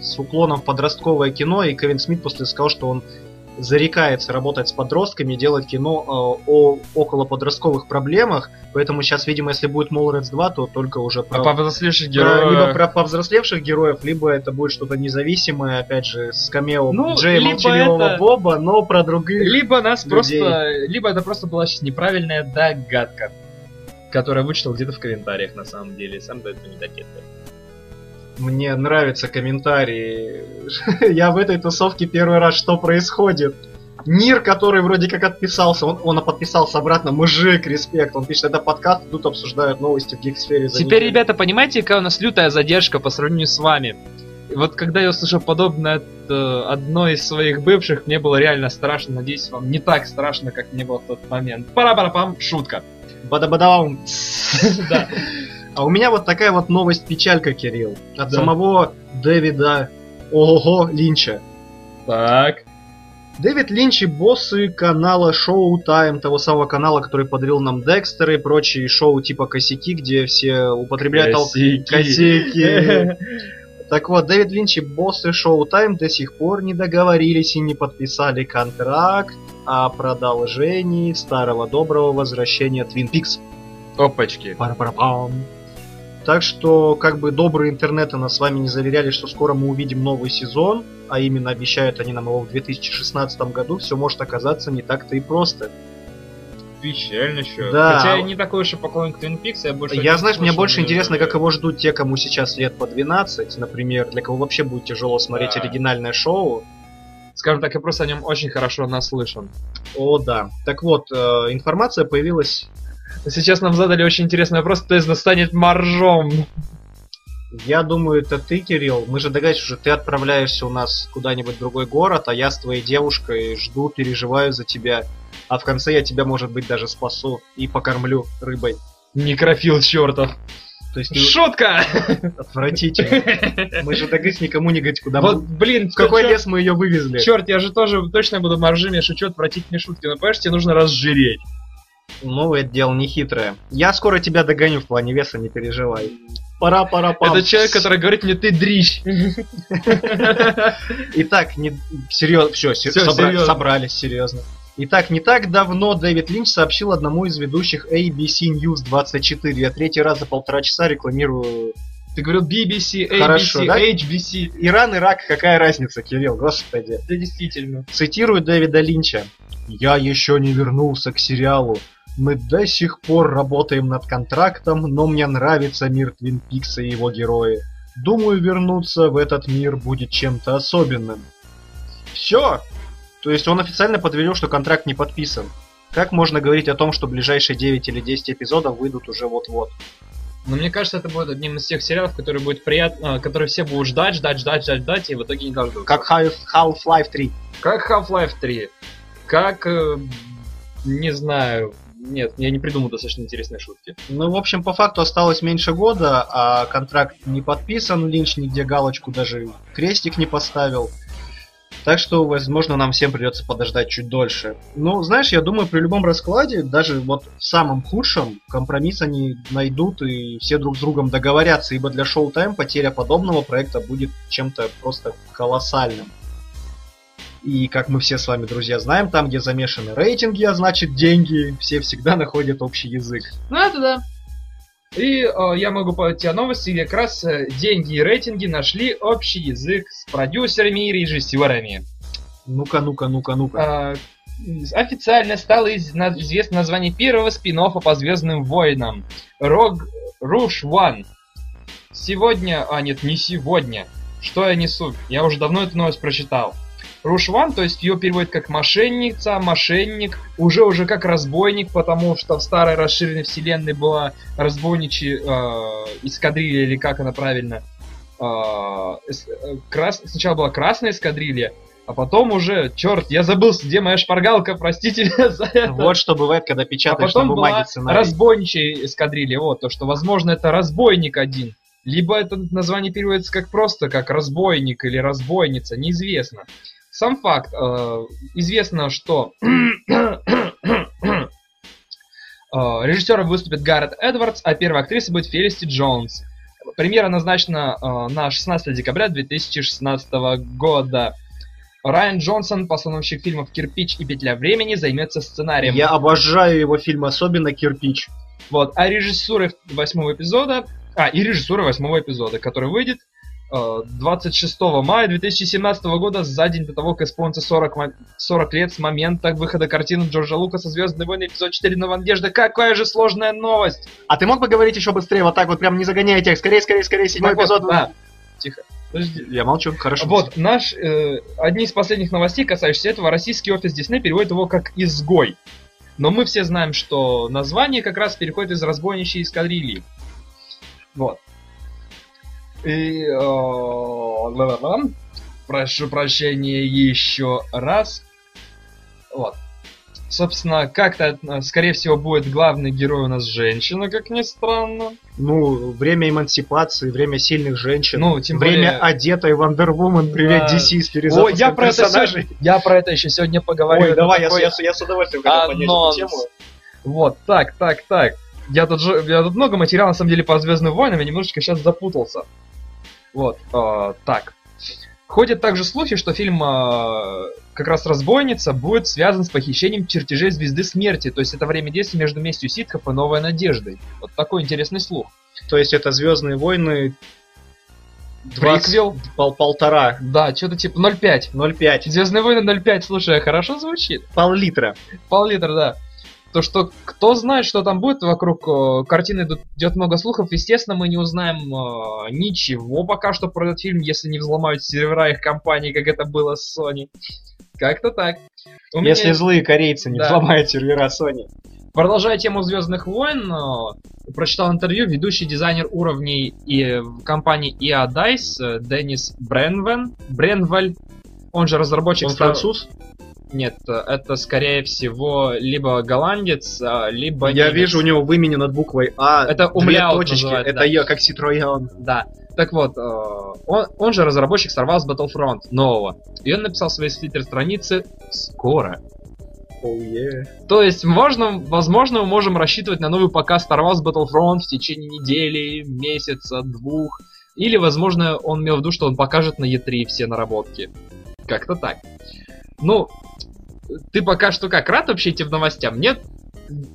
с уклоном в подростковое кино, и Кевин Смит после сказал, что он зарекается работать с подростками, делать кино а, о около подростковых проблемах, поэтому сейчас, видимо, если будет Молрец 2, то только уже про, А повзрослевших про- героев... либо про повзрослевших героев, либо это будет что-то независимое, опять же, с камео Ну, либо Молчаливого это- Боба, но про других. Либо нас людей. просто... Либо это просто была сейчас неправильная догадка, которая вычитал где-то в комментариях на самом деле. Сам до этого не докидывал. Мне нравятся комментарии. Я в этой тусовке первый раз, что происходит. Нир, который вроде как отписался, он, он подписался обратно, мужик, респект. Он пишет, это подкаст, тут обсуждают новости в гик-сфере. Теперь, неделю». ребята, понимаете, какая у нас лютая задержка по сравнению с вами? Вот когда я услышал подобное от э, одной из своих бывших, мне было реально страшно. Надеюсь, вам не так страшно, как мне было в тот момент. Пара-пара-пам, шутка. Бада-бадам. Да. А у меня вот такая вот новость-печалька, Кирилл. От Да. самого Дэвида Ого Линча. Так. Дэвид Линч и боссы канала Showtime, того самого канала, который подарил нам Декстер и прочие шоу типа Косяки, где все употребляют ал- Косяки. Так вот, Дэвид Линч и боссы Showtime до сих пор не договорились и не подписали контракт о продолжении старого доброго возвращения Твин Пикс. Опачки. Пара-пара-пам. Так что, как бы добрые интернеты нас с вами не заверяли, что скоро мы увидим новый сезон, а именно обещают они нам его в 2016 году, все может оказаться не так-то и просто. Печально еще. Да. Хотя я не такой уж и поклонник Twin Peaks, я больше... Я, знаешь, мне слышал больше интересно, как его ждут те, кому сейчас лет по 12, например, для кого вообще будет тяжело смотреть Да. оригинальное шоу. Скажем так, я просто о нем очень хорошо наслышан. О, да. Так вот, э, информация появилась Сейчас нам задали очень интересный вопрос, кто из нас станет моржом? Я думаю, это ты, Кирилл. Мы же догадались, что ты отправляешься у нас куда-нибудь в другой город, а я с твоей девушкой жду, переживаю за тебя. А в конце я тебя, может быть, даже спасу и покормлю рыбой. Некрофил чертов. То есть ты Шутка! отвратительно. Мы же ДГС никому не говорить, куда Вот, мы... блин, В какой чёрт- лес мы ее вывезли? Черт, я же тоже точно буду моржим, я шучу отвратительные шутки, но понимаешь, тебе нужно разжиреть. Ну, это дело не хитрое. Я скоро тебя догоню в плане веса, не переживай. Пора, пора, пора. Это человек, который говорит мне, ты дрищ. Итак, не... серьезно, все, собрались, серьезно. Итак, не так давно Дэвид Линч сообщил одному из ведущих ABC News 24. Я третий раз за полтора часа рекламирую Ты говорил BBC, ABC, Хорошо, да? HBC. Иран, Ирак, какая разница, Кирилл, господи. Да действительно. Цитирую Дэвида Линча. «Я еще не вернулся к сериалу. Мы до сих пор работаем над контрактом, но мне нравится мир Твин Пикса и его герои. Думаю, вернуться в этот мир будет чем-то особенным». Все. То есть он официально подтвердил, что контракт не подписан. Как можно говорить о том, что ближайшие 9 или 10 эпизодов выйдут уже вот-вот? Но мне кажется, это будет одним из тех сериалов, который будет приятно, которые все будут ждать, ждать, ждать, ждать, ждать, и в итоге не дождутся. Как Half- Half-Life 3. Как Half-Life 3. Как, э, не знаю, нет, я не придумал достаточно интересные шутки. Ну, в общем, по факту осталось меньше года, а контракт не подписан, Линч нигде галочку, даже крестик не поставил. Так что, возможно, нам всем придется подождать чуть дольше. Ну, знаешь, я думаю, при любом раскладе, даже вот в самом худшем, компромисс они найдут и все друг с другом договорятся, ибо для Showtime потеря подобного проекта будет чем-то просто колоссальным. И, как мы все с вами, друзья, знаем, там, где замешаны рейтинги, а значит деньги, все всегда находят общий язык. Ну это да. И э, я могу пойти о новости, где как раз э, деньги и рейтинги нашли общий язык с продюсерами и режиссерами. Ну-ка, ну-ка, ну-ка, ну-ка. А, официально стало из- на- известно название первого спин по Звездным войнам. Рог Руш One. Сегодня, а нет, не сегодня. Что я несу? Я уже давно эту новость прочитал. Руш One, то есть ее переводят как мошенница, мошенник, уже уже как разбойник, потому что в старой расширенной вселенной была разбойничья э, эскадрилья, или как она правильно. э, э, крас- Сначала была красная эскадрилья, а потом уже, черт, я забыл, где моя шпаргалка, простите за это. Вот что бывает, когда а печатаешь потом на бумаге была сценарий. разбойничья эскадрилья, вот, то, что, возможно, это разбойник один. Либо это название переводится как просто, как разбойник или разбойница, неизвестно. Сам факт, э, известно, что э, режиссером выступит Гаррет Эдвардс, а первой актрисой будет Фелисти Джонс. Премьера назначена э, на 16 декабря 2016 года. Райан Джонсон, постановщик фильмов «Кирпич» и «Петля времени», займется сценарием. Я обожаю его фильм, особенно «Кирпич». Вот, а режиссурой восьмого эпизода, а, и режиссура восьмого эпизода, который выйдет 26 мая 2017 года, за день до того, как исполнится 40, мо- 40 лет с момента выхода картины Джорджа Лукаса «Звездные войны» эпизод 4 «Новая надежда». Какая же сложная новость! А ты мог бы говорить еще быстрее, вот так вот, прям не загоняя текст? Скорее, скорее, скорее, седьмой Так вот, эпизод. а, тихо. Подожди. Я молчу, хорошо. Вот, наш, э, одни из последних новостей, касающихся этого, российский офис Дисней переводит его как «изгой». Но мы все знаем, что название как раз переходит из разбойничьей эскадрильи. Вот. И... э, прошу прощения еще раз. Вот. Собственно, как-то, э, скорее всего, будет главный герой у нас женщина, как ни странно. Ну, время эмансипации, время сильных женщин. Ну, тем время более- одетой Вандервумен. Привет, Да. DC с О, перезапуском я про, это персонажей. сегодня, я про это еще сегодня поговорю. Ой, Это давай, я, такой я, с- я с удовольствием хотел понять эту тему. Вот, так, так, так. Я тут, же, я тут много материала, на самом деле, по Звездным войнам, я немножечко сейчас запутался. Вот, э, так. Ходят также слухи, что фильм э, как раз «Разбойница» будет связан с похищением чертежей Звезды Смерти, то есть это время действия между местью ситхов и Новой Надеждой. Вот такой интересный слух. То есть это Звездные войны. 20 Приквел? пол- полтора. Да, что-то типа 0,5. 0,5. Звездные войны 0,5, слушай, хорошо звучит. Пол-литра. Пол-литра, да. То, что кто знает, что там будет вокруг э, картины, идут- идет много слухов. Естественно, мы не узнаем э, ничего пока что про этот фильм, если не взломают сервера их компании, как это было с Sony. Как-то так. У меня Если есть- злые корейцы не Да. взломают сервера Sony. Продолжая тему Звездных войн, э, прочитал интервью ведущий дизайнер уровней и в компании EA Dice э, Деннис Бренвен, Бренваль, он же разработчик Он Star- француз? Нет, это скорее всего либо голландец, а, либо Я немец. вижу у него в имени над буквой А Это умляут точечки. называют, Это да. я, как Citroёn. Да. Так вот, э, он, он же разработчик Star Wars Battlefront нового. И он написал в своей твиттер-странице «Скоро». Oh, yeah. То есть, можно, возможно, мы можем рассчитывать на новый показ Star Wars Battlefront в течение недели, месяца, двух. Или, возможно, он имел в виду, что он покажет на E3 все наработки. Как-то так. Ну, ты пока что как, рад вообще этим новостям? Нет?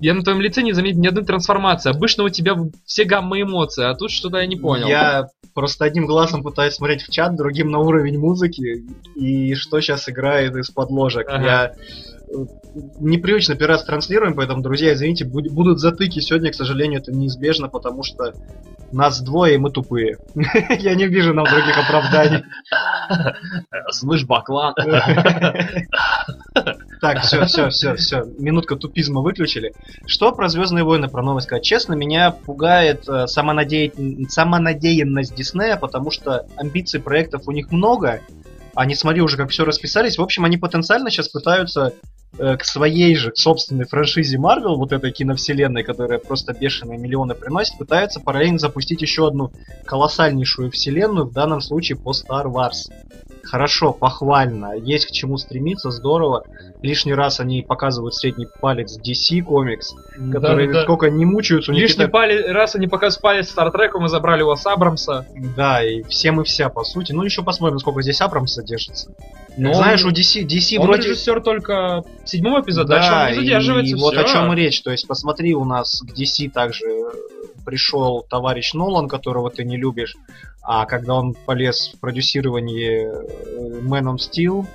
Я на твоем лице не заметил ни одной трансформации. Обычно у тебя все гаммы эмоций, а тут что-то я не понял. Я просто одним глазом пытаюсь смотреть в чат, другим на уровень музыки и что сейчас играет из подложек. Ага. Я непривычно первый раз транслируем, поэтому, друзья, извините, буд- будут затыки сегодня, к сожалению, это неизбежно, потому что нас двое, и мы тупые. Я не вижу нам других оправданий. Слышь, баклан. Так, все, все, все, все. Минутка тупизма выключили. Что про Звездные войны, про новость сказать? Честно, меня пугает э, самонадеян- самонадеянность Диснея, потому что амбиций проектов у них много. Они, смотри, уже как все расписались. В общем, они потенциально сейчас пытаются к своей же, к собственной франшизе Марвел, вот этой киновселенной, которая просто бешеные миллионы приносит, пытаются параллельно запустить еще одну колоссальнейшую вселенную, в данном случае по Star Wars. Хорошо, похвально, есть к чему стремиться, здорово. Лишний раз они показывают средний палец DC Comics, которые Да-да-да. сколько не мучаются, у них Лишний это- палец, раз они пока спали Стартреку, мы забрали его с Абрамса. Да, и всем и вся, по сути. Ну, еще посмотрим, сколько здесь Абрамс содержится. Но Знаешь, у DC, DC Он вроде... режиссер только седьмого эпизода, дальше он не задерживается. и вот о чем и речь. То есть, посмотри, у нас к DC также э, пришел товарищ Нолан, которого ты не любишь, а когда он полез в продюсирование э, Man on Steel,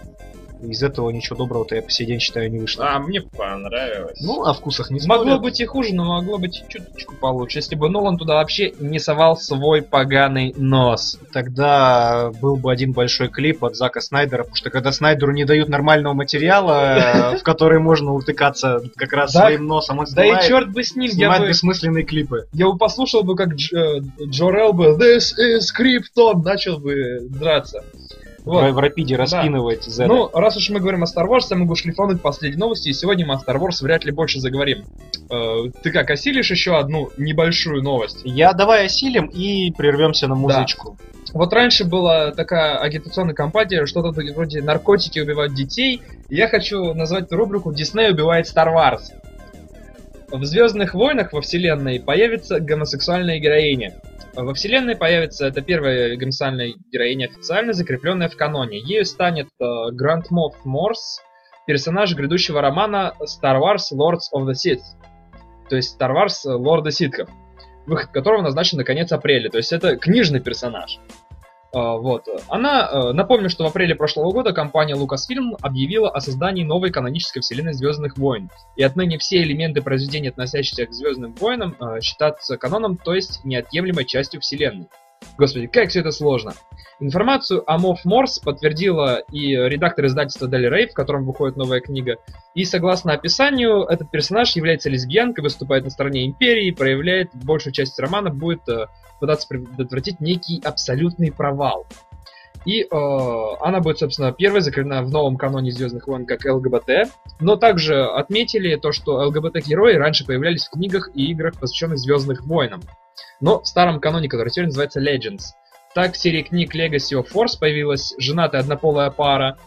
из этого ничего доброго-то я по сей день считаю не вышло. А, мне понравилось. Ну, о вкусах не Могло спорят. быть и хуже, но могло быть чуточку получше, если бы Нолан туда вообще не совал свой поганый нос. Тогда был бы один большой клип от Зака Снайдера, потому что когда Снайдеру не дают нормального материала, в который можно утыкаться как раз своим носом, он Да и черт бы с ним, я бы, бессмысленные клипы. я бы послушал бы, как э, Джо Релл бы «This is Krypton» начал бы драться. Вот. В, рапиде распинывать Зеда. Ну, раз уж мы говорим о Star Wars, я могу шлифануть последние новости, и сегодня мы о Star Wars вряд ли больше заговорим. Э, ты как, осилишь еще одну небольшую новость? Я давай осилим и прервемся на музычку. Вот раньше была такая агитационная кампания, что-то вроде «Наркотики убивают детей», и я хочу назвать эту рубрику «Дисней убивает Star Wars». В «Звездных войнах» во вселенной появится гомосексуальная героиня. Во вселенной появится, это первая гомосексуальная героиня официально закрепленная в каноне. Ею станет э, Гранд Мофф Морс, персонаж грядущего романа Star Wars Lords of the Sith. То есть Star Wars э, Лорда Ситков, выход которого назначен на конец апреля. То есть это книжный персонаж. А, Вот. Она, э, напомню, что в апреле прошлого года компания Lucasfilm объявила о создании новой канонической вселенной Звездных войн. И отныне все элементы произведения, относящиеся к Звездным войнам, э, считаются каноном, то есть неотъемлемой частью вселенной. Господи, как все это сложно. Информацию о Мофф Морс подтвердила и редактор издательства Дели Рей, в котором выходит новая книга. И согласно описанию, этот персонаж является лесбиянкой, выступает на стороне Империи, проявляет большую часть романа, будет э, пытаться предотвратить некий абсолютный провал. И э, она будет, собственно, первой закреплена в новом каноне Звездных войн как ЛГБТ. Но также отметили то, что ЛГБТ-герои раньше появлялись в книгах и играх, посвященных Звездных войнам. Но в старом каноне, который теперь называется Legends. Так в серии книг Legacy of Force появилась женатая однополая пара,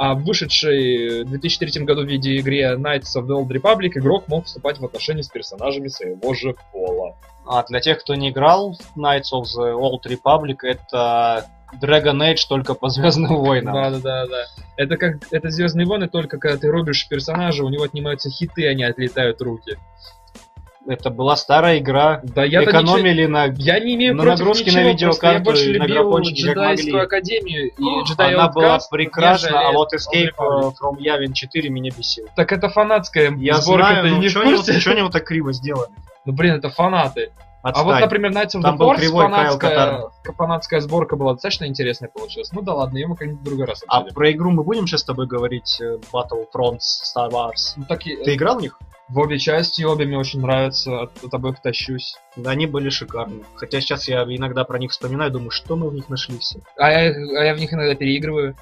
а в вышедшей в 2003 году в видеоигре Knights of the Old Republic игрок мог вступать в отношения с персонажами своего же пола. А для тех, кто не играл в Knights of the Old Republic, это Dragon Age только по Звездным войнам. Да, да, да, да. Это как это Звездные войны, только когда ты рубишь персонажа, у него отнимаются хиты, они отлетают руки. Это была старая игра. Да я Экономили на... Я не имею на против нагрузки ничего, на просто я видеокарту больше любил джедайскую академию и Jedi Она была Outcast, прекрасна, а вот Escape from Yavin 4 меня бесил. Так это фанатская Я сборка, знаю, ты но не в что курсе? чё они вот так криво сделали? Ну блин, это фанаты. А вот, Отстань. например, Knights of the Force фанатская, фанатская сборка была достаточно интересная получилась. Ну да ладно, ее мы как-нибудь в другой раз А обсудим. про игру мы будем сейчас с тобой говорить э, Battlefront Star Wars? Ну, так Ты играл в них? В обе части, обе мне очень нравятся, от, от обоих тащусь. Они были шикарны. Хотя сейчас я иногда про них вспоминаю, думаю, что мы в них нашли все. А я, а я в них иногда переигрываю.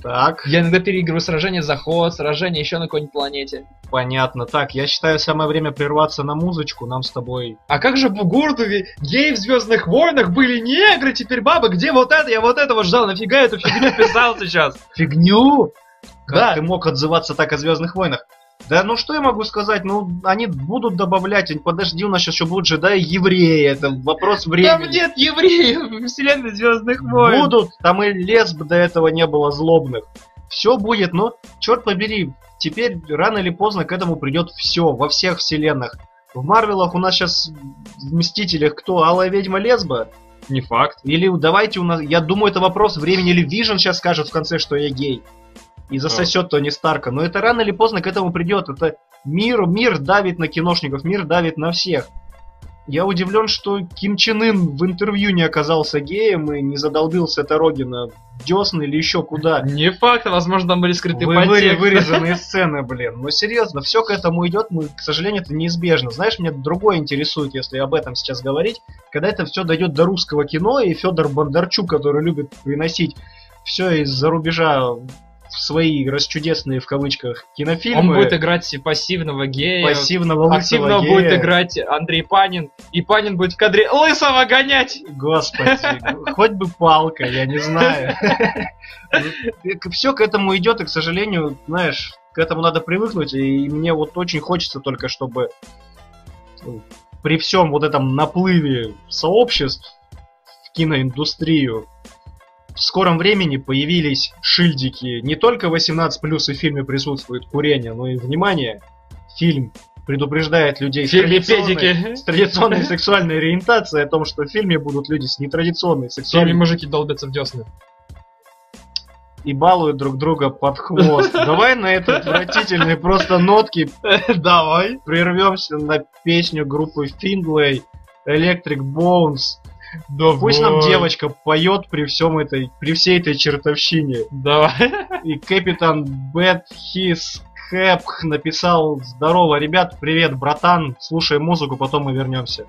Так, Я иногда переигрываю сражение за ход, сражение еще на какой-нибудь планете. понятно. Так, я считаю, самое время прерваться на музычку. Нам с тобой... А как же в Угуртове геи в Звездных войнах были негры, теперь бабы? Где вот это? Я вот этого ждал. Нафига эту фигню писал сейчас? Фигню? Как Да. ты мог отзываться так о Звездных войнах? Да ну что я могу сказать? Ну, они будут добавлять. Подожди, у нас сейчас еще будут джедаи евреи. Это вопрос Там времени. нет евреев в вселенной Звездных войн. Будут, там и лесб до этого не было злобных. Все будет, но, черт побери, теперь рано или поздно к этому придет все, во всех вселенных. В Марвелах у нас сейчас в Мстителях кто? Алая ведьма лесба? Не факт. Или давайте у нас... Я думаю, это вопрос времени. Или Вижн сейчас скажет в конце, что я гей. И засосет Тони Старка. Но это рано или поздно к этому придет. Это мир, мир давит на киношников, мир давит на всех. Я удивлен, что Ким Чен Ын в интервью не оказался геем и не задолбился это Рогина в десны или еще куда. Не факт, возможно, там были скрыты Вы- выре- вырезанные сцены, блин. Но серьезно, все к этому идет, мы, к сожалению, это неизбежно. Знаешь, меня другое интересует, если об этом сейчас говорить, когда это все дойдет до русского кино, и Федор Бондарчук, который любит приносить все из-за рубежа в свои расчудесные в кавычках кинофильмы. Он будет играть пассивного гея. пассивного Активно гея. будет играть Андрей Панин. И Панин будет в кадре лысого гонять. Господи, хоть бы палка, я не знаю. Все к этому идет, и, к сожалению, знаешь, к этому надо привыкнуть, и мне вот очень хочется только, чтобы ну, при всем вот этом наплыве сообществ в киноиндустрию в скором времени появились шильдики. Не только 18 плюс и в фильме присутствует курение, но и, внимание, фильм предупреждает людей с традиционной- с традиционной сексуальной ориентацией о том, что в фильме будут люди с нетрадиционной В фильме сексуальной мужики долбятся в десны. и балуют друг друга под хвост. Давай на этой отвратительной просто нотке Давай. прервемся на песню группы Findlay Electric Bones. Пусть нам девочка поет при всем этой, при всей этой чертовщине. Давай. И капитан Бет Хис Хэп написал Здорово, ребят, привет, братан, слушай музыку, потом мы вернемся.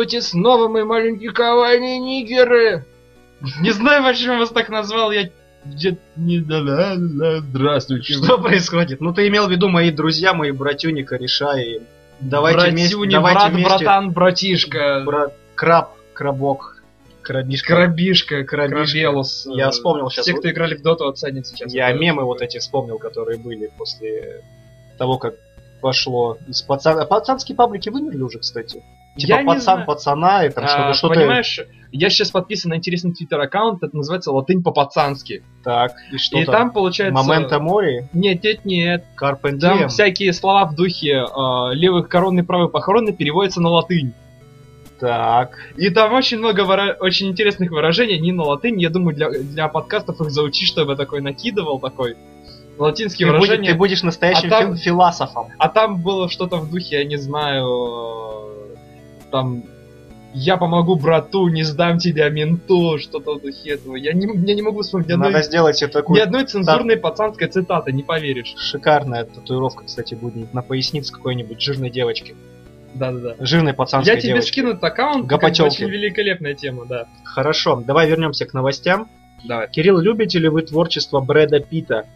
Здравствуйте снова, мои маленькие кавайные нигеры! Не знаю, почему вас так назвал, я не Здравствуйте. Что происходит? Ну ты имел в виду мои друзья, мои братюни, кореша и... Давайте вместе, Братюни, давайте брат, вместе... братан, братишка, Брат, краб, крабок, крабишка. крабишка, крабелус. Я вспомнил сейчас. Все, кто играли в доту, оценят сейчас. Я мемы вот эти вспомнил, которые были после того, как пошло из пацан... Пацанские паблики вымерли уже, кстати. Типа Я пацан знаю. пацана и там А, что-то. Понимаешь, я сейчас подписан на интересный твиттер-аккаунт, это называется латынь по-пацански. Так, и что И там получается... Момента мори, Нет, нет, нет. Карпен Там всякие слова в духе э, левый коронный, правый похоронный переводятся на латынь. Так, И там очень много выра- очень интересных выражений, не на латынь. Я думаю, для, для подкастов их заучить, чтобы я такой накидывал, такой латинские ты, будешь- выражения. ты будешь настоящим А там- фил- философом. А там было что-то в духе, я не знаю, там я помогу брату, не сдам тебя менту, что-то в духе этого. Я не, я не могу вспомнить ни одной, Надо сделать ни такую одной цензурной пацанской цитаты, не поверишь. шикарная татуировка, кстати, будет на пояснице какой-нибудь жирной девочки. Да-да-да. Жирной пацанской Я тебе девочки. скину этот аккаунт, Гопотёлки. очень великолепная тема, да. Хорошо, давай вернемся к новостям. Давай. Кирилл, любите ли вы творчество Брэда Питта,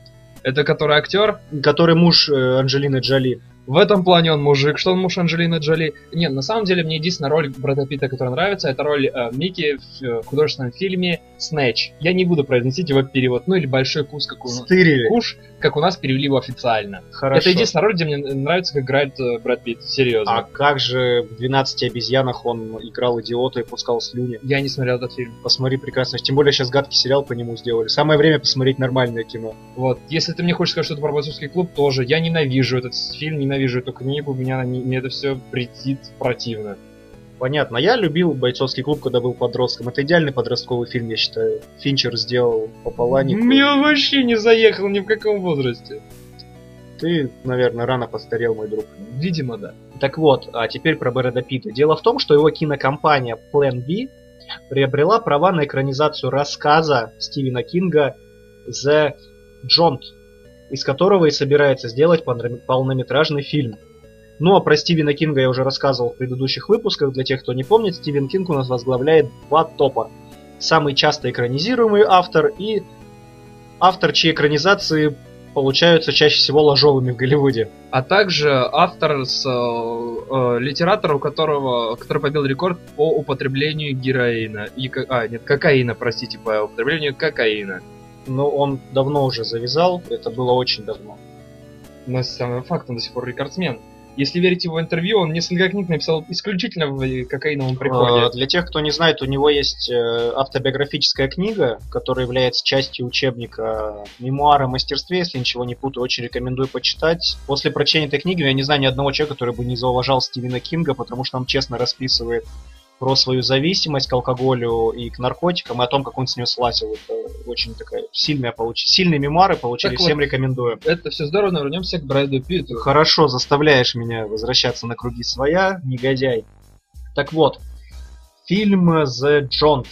Это который актер, который муж э, Анджелины Джоли? В этом плане он мужик, что он муж Анджелины Джоли. Нет, на самом деле мне единственная роль Брэда Питта, которая нравится, это роль э, Микки в э, художественном фильме «Снэч». Я не буду произносить его перевод, ну или «Большой кус», как у, Стырили. куш, как у нас перевели его официально. Хорошо. Это единственная роль, где мне нравится, как играет э, Брэд Питт, серьезно. А как же в 12 обезьянах он играл идиота и пускал слюни? Я не смотрел этот фильм. Посмотри прекрасно. Тем более сейчас гадкий сериал по нему сделали. Самое время посмотреть нормальное кино. Вот, если ты мне хочешь сказать что-то про бойцовский клуб, тоже. Я ненавижу этот фильм, ненавижу эту книгу, меня, не- мне это все претит противно. Понятно. Я любил бойцовский клуб, когда был подростком. Это идеальный подростковый фильм, я считаю. Финчер сделал по Паланику. Мне он вообще не заехал ни в каком возрасте. Ты, наверное, рано постарел, мой друг. Видимо, да. Так вот, а теперь про Брэда Питта. Дело в том, что его кинокомпания Plan B приобрела права на экранизацию рассказа Стивена Кинга The Jaunt, из которого и собирается сделать полноме- полнометражный фильм. Ну а про Стивена Кинга я уже рассказывал в предыдущих выпусках. Для тех, кто не помнит, Стивен Кинг у нас возглавляет два топа. Самый часто экранизируемый автор и автор, чьи экранизации получаются чаще всего ложовыми в Голливуде. А также автор с э, э, литератора, у которого, который побил рекорд по употреблению героина. И, а, нет, кокаина, простите, по употреблению кокаина. Но он давно уже завязал, это было очень давно. Но самый факт, он до сих пор рекордсмен. Если верить его интервью, он несколько книг написал исключительно в э, кокаиновом Э, приходе. Для тех, кто не знает, у него есть э, автобиографическая книга, которая является частью учебника «Мемуары о мастерстве», если ничего не путаю, очень рекомендую почитать. После прочтения этой книги я не знаю ни одного человека, который бы не зауважал Стивена Кинга, потому что он честно расписывает про свою зависимость к алкоголю и к наркотикам, и о том, как он с нее слазил. Это очень такая сильная получи... Сильные мемуары получили, Так всем вот. рекомендую. Это все здорово, но вернемся к Брэду Питту. Хорошо, заставляешь меня возвращаться на круги своя, негодяй. Так вот, фильм The Jaunt.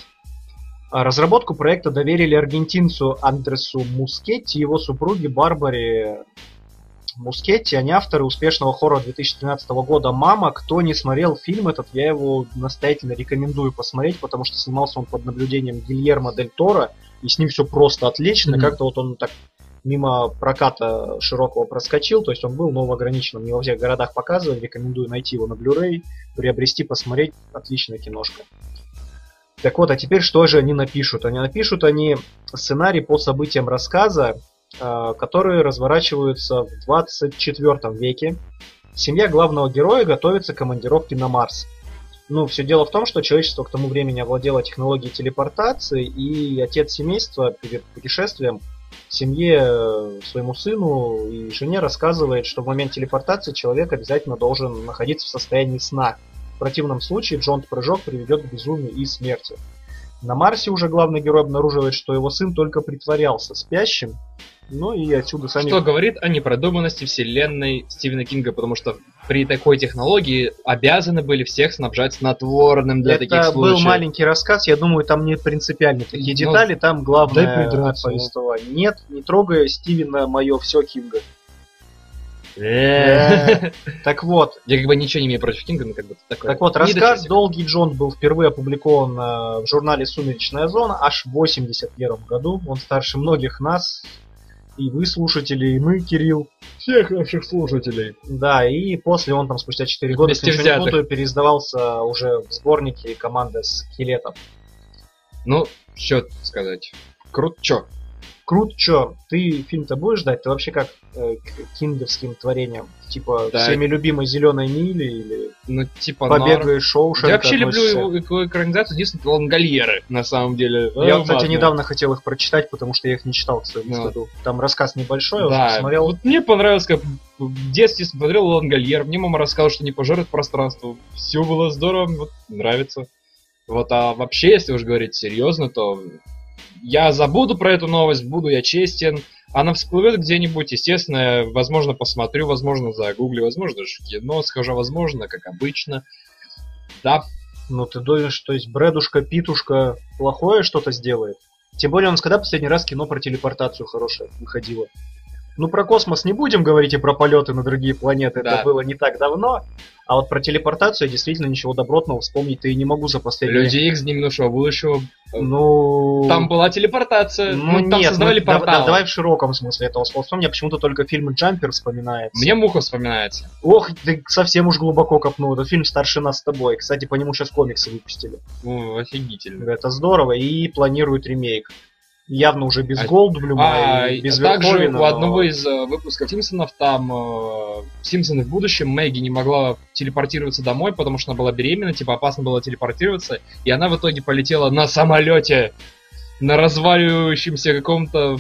А Разработку проекта доверили аргентинцу Андресу Мускетти и его супруге Барбаре Мускетти. Они авторы успешного хоррора 2013 года «Мама». Кто не смотрел фильм этот, я его настоятельно рекомендую посмотреть, потому что снимался он под наблюдением Гильермо Дель Торо, и с ним все просто отлично. Мгм. Как-то вот он так мимо проката широкого проскочил, то есть он был, но в ограниченном, не во всех городах показывали, рекомендую найти его на Blu-ray, приобрести, посмотреть, отличная киношка. Так вот, а теперь что же они напишут? Они напишут они сценарий по событиям рассказа, которые разворачиваются в 24 веке. Семья главного героя готовится к командировке на Марс. Ну, все дело в том, что человечество к тому времени овладело технологией телепортации, и отец семейства перед путешествием семье, э, своему сыну и жене рассказывает, что в момент телепортации человек обязательно должен находиться в состоянии сна. В противном случае джонт-прыжок приведет к безумию и смерти. На Марсе уже главный герой обнаруживает, что его сын только притворялся спящим. Ну и отсюда сами... Что говорит о непродуманности вселенной Стивена Кинга, потому что при такой технологии обязаны были всех снабжать снотворным для таких Это случаев. был маленький рассказ, я думаю, там не принципиально такие Ну, детали, там главное повествование. Нет, не трогай Стивена мое все Кинга. Э. Так вот, Я как бы ничего не имею против Кинга, но как бы такой... так вот, рассказ. «Долгий Джон» был впервые опубликован э, в журнале «Сумеречная зона» аж в 81 году. Он старше многих нас, и вы, слушатели, и мы, Кирилл. всех наших слушателей. Да, и после он там спустя 4 года, если не путаю, переиздавался уже в сборнике команды скелетов. Ну, что сказать. Крут, чё? Крут, чё, ты фильм-то будешь ждать? Ты вообще как э, к кинговским творениям? Типа Да. всеми любимой зеленой мили или Ну, типа, побега норм. Шоушенка? Я вообще люблю относишься? его его экранизацию, единственное, это Лангольеры, на самом деле. Я, Э, кстати, ладно. недавно хотел их прочитать, потому что я их не читал, к своему Ну. стыду. Там рассказ небольшой, я уже Да, посмотрел. вот мне понравилось, как в детстве смотрел Лангольер, мне мама рассказала, что не пожрет пространство. Все было здорово, вот, нравится. Вот, а вообще, если уж говорить серьезно, то я забуду про эту новость, буду я честен. Она всплывет где-нибудь, естественно, возможно, посмотрю, возможно, загуглю, возможно, даже в кино схожу, возможно, как обычно. Да, Ну, ты думаешь, то есть Брэдушка, Питушка плохое что-то сделает? Тем более, у нас когда последний раз кино про телепортацию хорошее выходило? Ну, про космос не будем говорить и про полеты на другие планеты, Да. это было не так давно. А вот про телепортацию я действительно ничего добротного вспомнить-то и не могу за последние... Люди Икс Дни минувшего будущего, Ну... там была телепортация, Ну, ну, там нет, создавали ну, да- портал. да- давай в широком смысле этого слова. Мне почему-то только фильм «Джампер» вспоминается. Мне Муха вспоминается. Ох, ты совсем уж глубоко копнул. Это фильм «Старше нас с тобой». Кстати, по нему сейчас комиксы выпустили. Ну, офигительно. Это здорово. И планируют ремейк. Явно уже без А- Голдблюма А, и без также Верховена, у но- одного из э, выпусков Симпсонов там э, Симпсоны в будущем Мэгги не могла телепортироваться домой, потому что она была беременна, типа опасно было телепортироваться, и она в итоге полетела на самолете на разваливающемся каком-то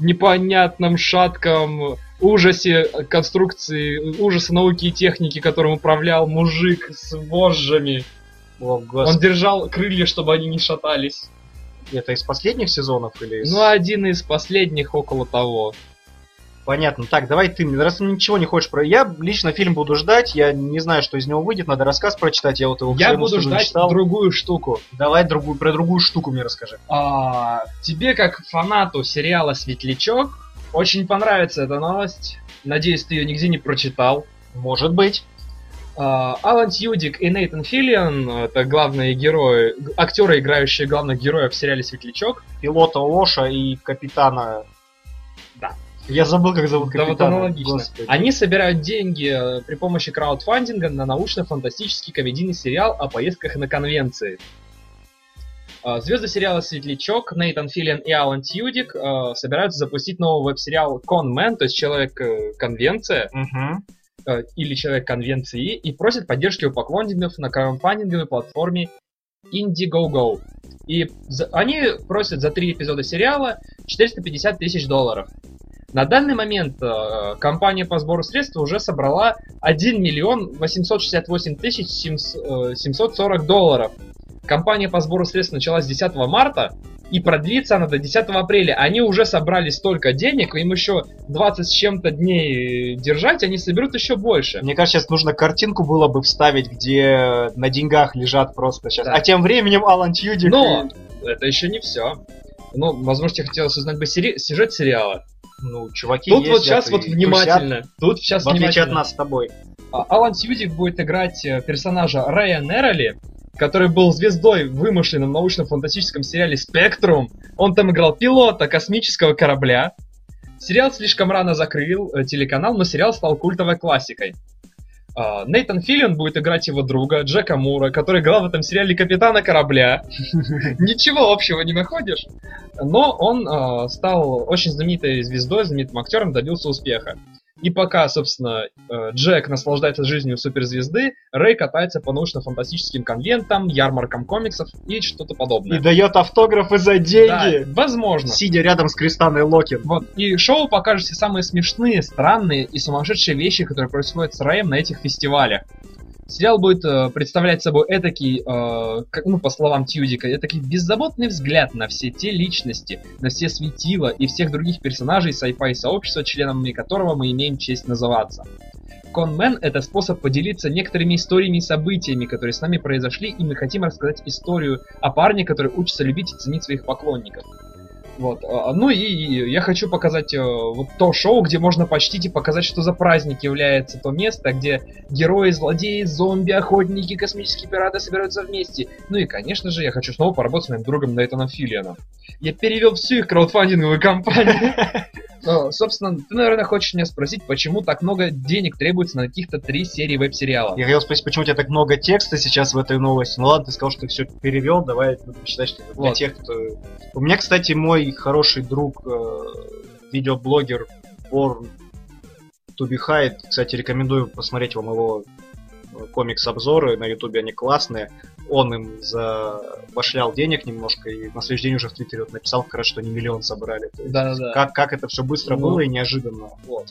непонятном шатком ужасе конструкции, ужаса науки и техники, которым управлял мужик с вожжами. О, Он держал крылья, чтобы они не шатались. Это из последних сезонов или из... Ну, один из последних около того. Понятно. Так, давай ты, раз ты ничего не хочешь про... Я лично фильм буду ждать, я не знаю, что из него выйдет, надо рассказ прочитать, я вот его Я буду ждать читал. другую штуку. Давай другую, про другую штуку мне расскажи. А, тебе, как фанату сериала Светлячок, очень понравится эта новость. Надеюсь, ты ее нигде не прочитал. Может быть. А, Алан Тьюдик и Нейтан Филлиан, это главные герои, актеры, играющие главных героев в сериале Светлячок. Пилота Лоша и капитана... Да. Я забыл, как зовут Да вот капитана. аналогично. Господи. Они собирают деньги э, при помощи краудфандинга на научно-фантастический комедийный сериал о поездках на конвенции. А, Звезды сериала «Светлячок» Нейтан Филлиан и Алан Тьюдик э, собираются запустить новый веб-сериал «Конмен», то есть Человек-конвенция, Мгм. Э, или Человек конвенции, и просят поддержки у поклонников на краудфандинговой платформе Indiegogo. И за- они просят за три эпизода сериала 450 тысяч долларов. На данный момент э, компания по сбору средств уже собрала 1 миллион 868 тысяч 700 э, 740 долларов. Компания по сбору средств началась 10 марта, и продлится она до 10 апреля. Они уже собрали столько денег, им еще 20 с чем-то дней держать, они соберут еще больше. Мне кажется, сейчас нужно картинку было бы вставить, где на деньгах лежат просто сейчас. Да. А тем временем Алан Тьюдик... Но и- это еще не все. Ну, возможно, тебе хотелось узнать бы сери- сюжет сериала. Ну, чуваки Тут вот ездят сейчас и вот тусят, внимательно. Тут сейчас В отличие от внимательно. нас с тобой. Алан Тьюдик будет играть э, персонажа Рэя Нерроли, который был звездой в вымышленном научно-фантастическом сериале «Спектрум». Он там играл пилота космического корабля. Сериал слишком рано закрыл э, телеканал, но сериал стал культовой классикой. А, Нейтан Филлиан будет играть его друга Джека Мура, который играл в этом сериале капитана корабля. Ничего общего не находишь. Но он э, стал очень знаменитой звездой, знаменитым актером, добился успеха. И пока, собственно, э, Джек наслаждается жизнью суперзвезды, Рэй катается по научно-фантастическим конвентам, ярмаркам комиксов и что-то И подобное. дает автографы за Да, деньги, возможно. сидя рядом с Кристаной Локин. Вот. И шоу покажет все самые смешные, странные и сумасшедшие вещи, которые происходят с Рэем на этих фестивалях. Сериал будет э, представлять собой этакий, э, как, ну, по словам Тьюдика, этакий беззаботный взгляд на все те личности, на все светила и всех других персонажей sci-fi сообщества, членами которого мы имеем честь называться. Конмен — это способ поделиться некоторыми историями и событиями, которые с нами произошли, и мы хотим рассказать историю о парне, который учится любить и ценить своих поклонников. Вот. а, Ну и я хочу показать э, вот то шоу, где можно почтить и показать, что за праздник является то место, где герои, злодеи, зомби, охотники, космические пираты собираются вместе. Ну и, конечно же, я хочу снова поработать с моим другом Нейтаном Филлианом. Я перевел всю их краудфандинговую компанию. Ну, Собственно, ты, наверное, хочешь меня спросить, почему так много денег требуется на каких-то три серии веб-сериала. Я хотел спросить, почему у тебя так много текста сейчас в этой новости. Ну ладно, ты сказал, что ты все перевел, давай будем считать, что это для Вот. тех, кто... У меня, кстати, мой хороший друг, э, видеоблогер Born to be Hide, кстати, рекомендую посмотреть вам его комикс-обзоры на ютубе, они классные. Он им забашлял денег немножко, и на следующий день уже в Твиттере вот написал раз, что они миллион собрали. То есть Да-да-да. Как, как это все быстро Ну. было и неожиданно. Вот.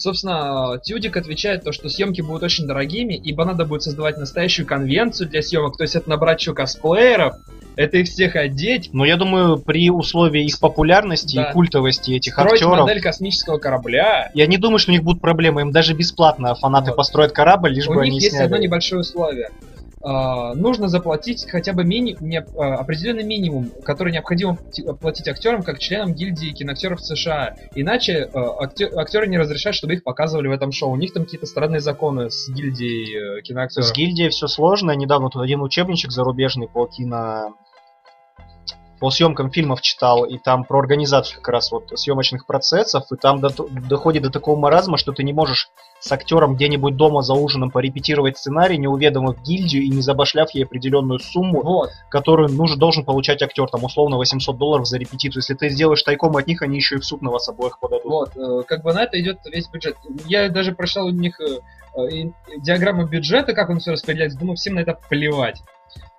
Собственно, Тюдик отвечает то, что съемки будут очень дорогими, ибо надо будет создавать настоящую конвенцию для съемок, то есть это набрать еще косплееров, это их всех одеть, Но я думаю, при условии их популярности Да. и культовости этих строить актеров, модель космического корабля. я не думаю, что у них будут проблемы. Им даже бесплатно фанаты Вот. построят корабль, лишь У бы них они есть одно сняли. небольшое условие. А, нужно заплатить хотя бы мини... не- а, определенный минимум, который необходимо ти- платить актерам как членам гильдии киноактеров США. Иначе а, актё- актеры не разрешают, чтобы их показывали в этом шоу. У них там какие-то странные законы с гильдией э, киноактеров. С гильдией все сложно. Недавно тут один учебничек зарубежный по кино по съемкам фильмов читал, и там про организацию как раз вот съемочных процессов, и там до- доходит до такого маразма, что ты не можешь с актером где-нибудь дома за ужином порепетировать сценарий, не уведомив гильдию и не забашляв ей определенную сумму, Вот. которую нужен, должен получать актер, там условно 800 долларов за репетицию. Если ты сделаешь тайком от них, они еще и в суд на вас обоих подадут. Вот, э, как бы на это идет весь бюджет. Я даже прочитал у них э, э, диаграмму бюджета, как он все распределяется, думаю, всем на это плевать.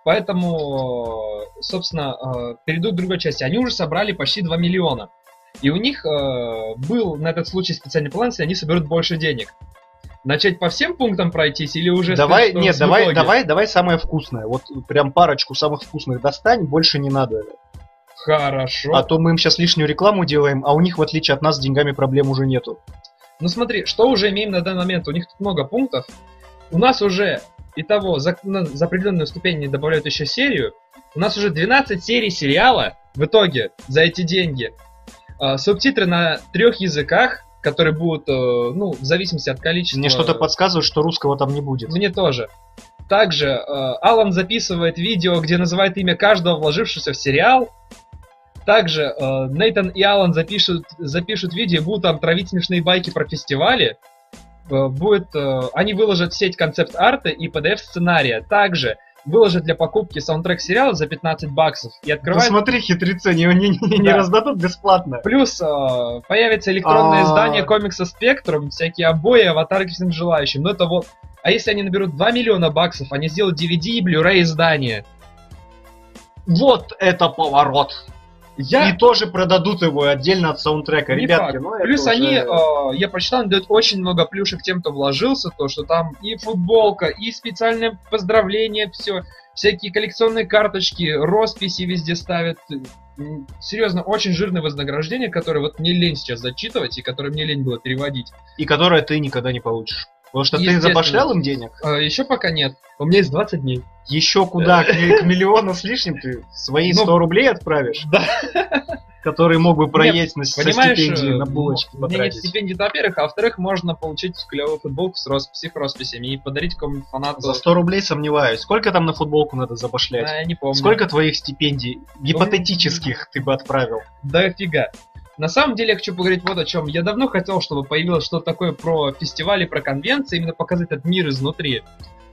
Поэтому, собственно, э, перейду к другой части. Они уже собрали почти 2 миллиона. И у них э, был на этот случай специальный план, если они соберут больше денег. Начать по всем пунктам пройтись или уже... давай, сказать, нет, давай, итоге? давай, давай самое вкусное. Вот прям парочку самых вкусных достань, больше не надо. Хорошо. А то мы им сейчас лишнюю рекламу делаем, а у них, в отличие от нас, с деньгами проблем уже нету. Ну смотри, что уже имеем на данный момент? У них тут много пунктов. У нас уже, итого, за, на- за определенную ступень не добавляют еще серию. У нас уже 12 серий сериала в итоге за эти деньги. А, субтитры на трех языках, которые будут, э, ну, в зависимости от количества... Мне что-то подсказывает, что русского там не будет. Мне тоже. Также э, Алан записывает видео, где называет имя каждого вложившегося в сериал. Также э, Нейтан и Алан запишут, запишут видео, будут там травить смешные байки про фестивали. Э, будет, э, они выложат сеть концепт арта и PDF сценария. Также выложат для покупки саундтрек сериала за 15 баксов и Ну открывают смотри, хитрецы, не, не, не, не Да. раздадут бесплатно. Плюс э, появится электронное А. издание комикса Спектрум, всякие обои, аватарки всем желающим. Но это вот. А если они наберут 2 миллиона баксов, они сделают DVD и Blu-ray издание. Вот это поворот. Я И тоже продадут его отдельно от саундтрека. не Ребятки, факт. ну Плюс уже- они, э, я прочитал, дают очень много плюшек тем, кто вложился, то что там и футболка, и специальное поздравление, все, всякие коллекционные карточки, росписи везде ставят. Серьезно, очень жирное вознаграждение, которое вот мне лень сейчас зачитывать, и которое мне лень было переводить. И которое ты никогда не получишь. Потому что ты забашлял им денег. еще пока нет. У меня есть 20 дней. Еще куда? К, к миллиону с лишним ты свои Ну, 100 рублей отправишь? Да. Которые мог бы проесть на, со Понимаешь, стипендии э, на булочки у меня нет потратить. стипендий, во-первых, а во-вторых, можно получить клевую футболку с, рос- с их росписями и подарить какому-нибудь фанату. За 100 рублей сомневаюсь. Сколько там на футболку надо А, забашлять? я не помню. Сколько твоих стипендий гипотетических ты бы отправил? Да фига. На самом деле я хочу поговорить вот о чем. Я давно хотел, чтобы появилось что-то такое про фестивали, про конвенции, именно показать этот мир изнутри.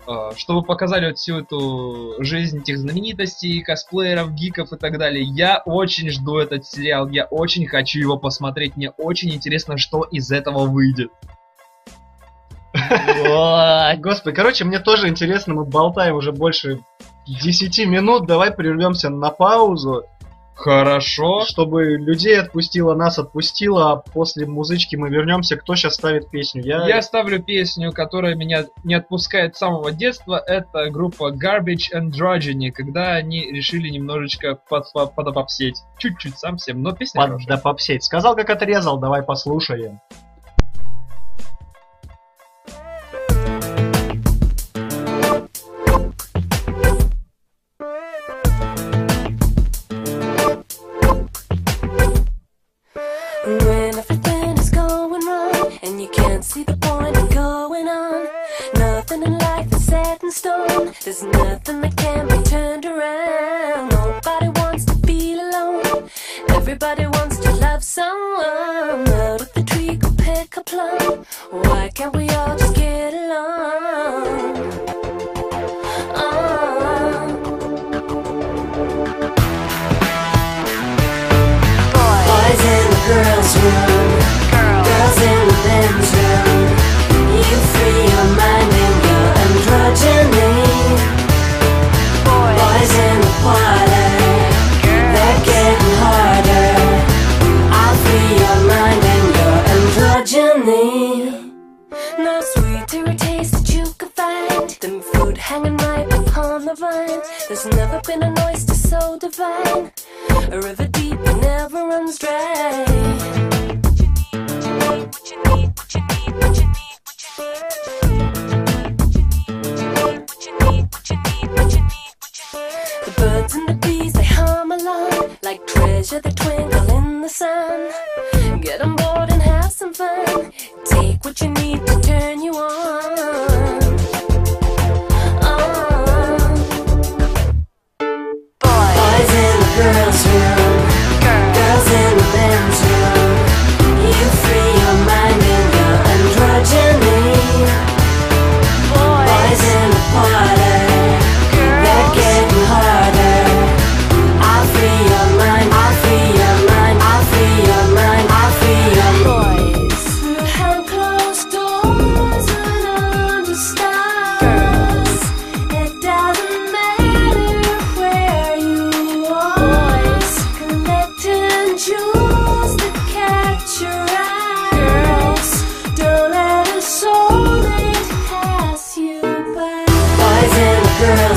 Э, Чтобы показали вот всю эту жизнь этих знаменитостей, косплееров, гиков и так далее. Я очень жду этот сериал, я очень хочу его посмотреть. Мне очень интересно, что из этого выйдет. Господи, короче, мне тоже интересно, мы болтаем уже больше 10 минут, давай прервемся на паузу, Хорошо. чтобы людей отпустила, нас отпустила, а после музычки мы вернемся, кто сейчас ставит песню? Я... Я ставлю песню, которая меня не отпускает с самого детства. Это группа Garbage and Androgyny, когда они решили немножечко под, под, подопопсеть. Чуть-чуть совсем, но песня Под, хорошая. да попсеть. Сказал, как отрезал, давай послушаем.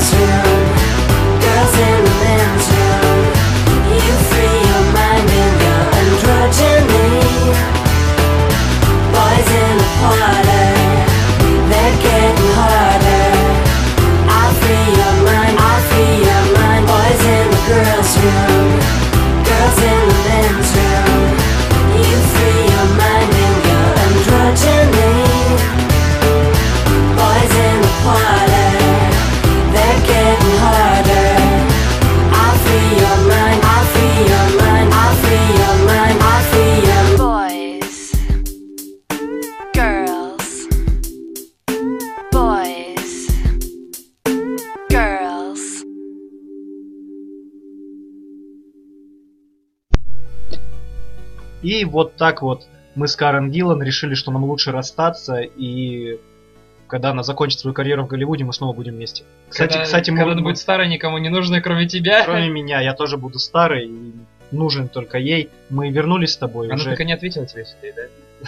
atmosphere И вот так вот мы с Карен Гиллан решили, что нам лучше расстаться, и когда она закончит свою карьеру в Голливуде, мы снова будем вместе. Кстати, когда, кстати, мы, когда она будет старой, никому не нужна, кроме тебя. кроме меня, я тоже буду старый, и нужен только ей. Мы вернулись с тобой, Она уже только не ответила тебе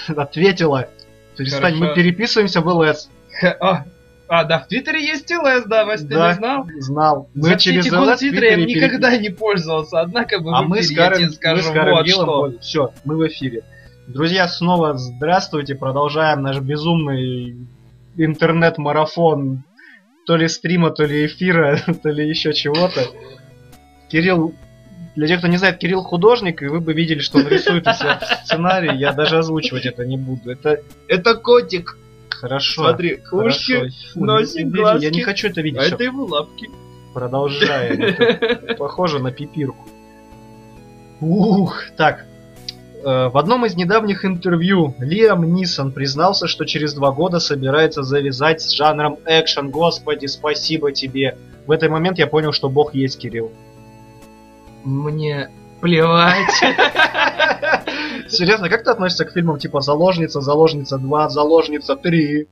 да? ответила. Перестань, мы Хорошо. переписываемся в ЛС. Ха, А, а, да, в Твиттере есть ЛС, да, Вася, ты Да. не знал? Знал. Мы За через я Твиттере никогда не пользовался, однако бы А в мы с Карен, тебе мы с Карен вот что. все, мы в эфире. Друзья, снова здравствуйте, продолжаем наш безумный интернет-марафон то ли стрима, то ли эфира, то ли еще чего-то. Кирилл, для тех, кто не знает, Кирилл художник, и вы бы видели, что он рисует у себя в сценарии, я даже озвучивать это не буду. Это Это котик, хорошо. смотри, ушки, Фу, носик, не- глазки. Я не хочу это видеть. а Всё, это его лапки. Продолжаем. Это Похоже на пипирку. Ух, так. Э, В одном из недавних интервью Лиам Нисон признался, что через два года собирается завязать с жанром экшен. Господи, спасибо тебе. В этот момент я понял, что бог есть Кирилл. Мне плевать. Серьезно, как ты относишься к фильмам типа «Заложница», «Заложница 2», «Заложница 3»?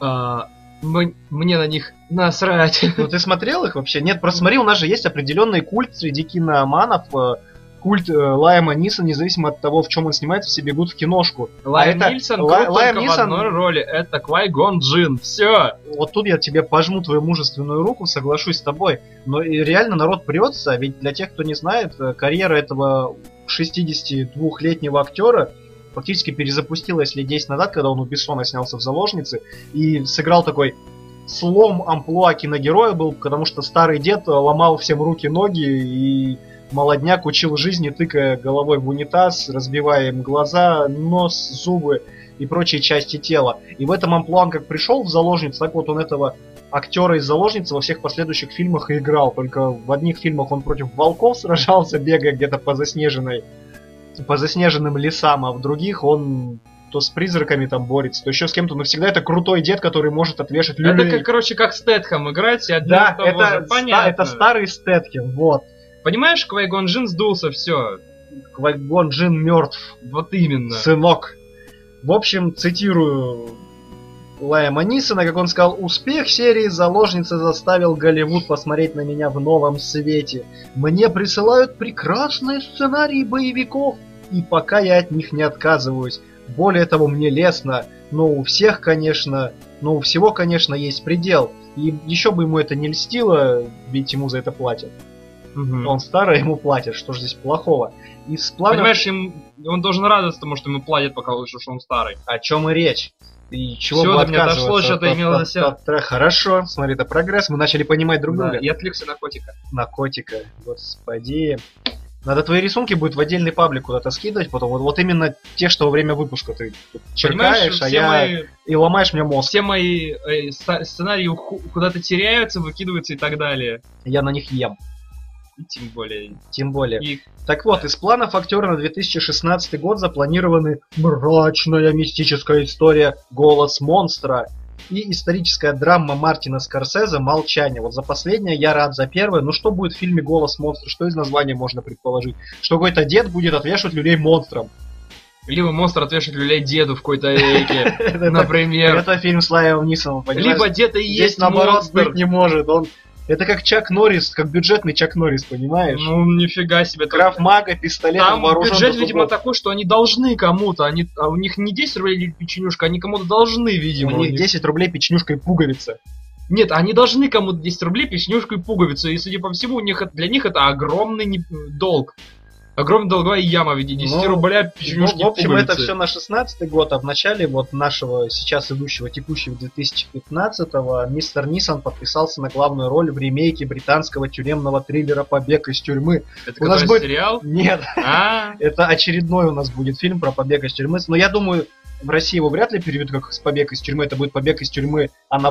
А, Мне на них насрать. Ну ты смотрел их вообще? Нет, просто смотри, у нас же есть определенный культ среди киноманов, э, культ э, Лайма Ниса, независимо от того, в чем он снимается, все бегут в киношку. Лайм это- Нильсон Ла- крут Лайм только в Нисон- одной роли. Это Квай Гон Джин. Все. Вот тут я тебе пожму твою мужественную руку, соглашусь с тобой. Но и реально народ прется, ведь для тех, кто не знает, э, карьера этого 62-летнего актера фактически перезапустилась лет 10 назад, когда он у Бессона снялся в «Заложнице» и сыграл такой слом амплуа киногероя был, потому что старый дед ломал всем руки-ноги и молодняк учил жизни, тыкая головой в унитаз, разбивая им глаза, нос, зубы и прочие части тела. И в этом амплуа он как пришел в заложницу, так вот он этого актера из заложницы во всех последующих фильмах и играл. Только в одних фильмах он против волков сражался, бегая где-то по заснеженной, по заснеженным лесам, а в других он то с призраками там борется, то еще с кем-то, но всегда это крутой дед, который может отвешать Это, люлей. как, короче, как Стэтхэм играть, и одно Да, того же. это, ста- понятно. это старый Стэтхем, вот. Понимаешь, Квайгон Джин сдулся, все. Квайгон Джин мертв. Вот именно. сынок. В общем, цитирую Лайма Нисона, как он сказал, успех серии «Заложница» заставил Голливуд посмотреть на меня в новом свете. Мне присылают прекрасные сценарии боевиков, и пока я от них не отказываюсь. Более того, мне лестно, но у всех, конечно, но у всего, конечно, есть предел. И еще бы ему это не льстило, ведь ему за это платят. Мгм. Он старый, ему платят, что же здесь плохого? Из планов... Понимаешь, им, он должен радоваться тому, что ему платят, пока что он старый. О чем и речь? И чего Всё, бы до меня дошло, что ты имел от- от- Хорошо, смотри, это прогресс, мы начали понимать друг Да, друга. и отвлекся на котика. На котика, господи. Надо твои рисунки будет в отдельный паблик куда-то скидывать потом. Вот, вот именно те, что во время выпуска ты черкаешь, все, а я... мои, И ломаешь мне мозг. все мои э, сценарии куда-то теряются, выкидываются и так далее. Я на них ем. И тем более. Тем более. Их Так вот, из планов актера на 2016 год запланированы мрачная мистическая история «Голос монстра» и историческая драма Мартина Скорсезе «Молчание». Вот за последнее я рад, за первое. Ну что будет в фильме «Голос монстра»? Что из названия можно предположить? Что какой-то дед будет отвешивать людей монстром. Либо монстр отвешивает люлей деду в какой-то Это, например. это фильм с Лайем Нисоном? Либо где-то и Здесь есть наоборот монстр. быть не может. Он... Это как Чак Норрис, как бюджетный Чак Норрис, понимаешь? Ну, нифига себе. Крафт мага, пистолет, Там вооружен бюджет, видимо, такой, что они должны кому-то. Они, а у них не 10 рублей печенюшка, они кому-то должны, видимо. У них 10 рублей печенюшка и пуговица. Нет, они должны кому-то 10 рублей печенюшку и пуговицу. И, судя по всему, у них, для них это огромный долг. Огромная долговая яма в виде 10 Ну, рубля Ну, печенюшки в общем, и это пуговицы. все на 16 год, а в начале вот нашего сейчас идущего текущего 2015-го мистер Нисон подписался на главную роль в ремейке британского тюремного триллера «Побег из тюрьмы». Это у нас будет- сериал? Нет, А, это очередной у нас будет фильм про побег из тюрьмы. Но я думаю, в России его вряд ли переведут как «Побег из тюрьмы». Это будет «Побег из тюрьмы», а на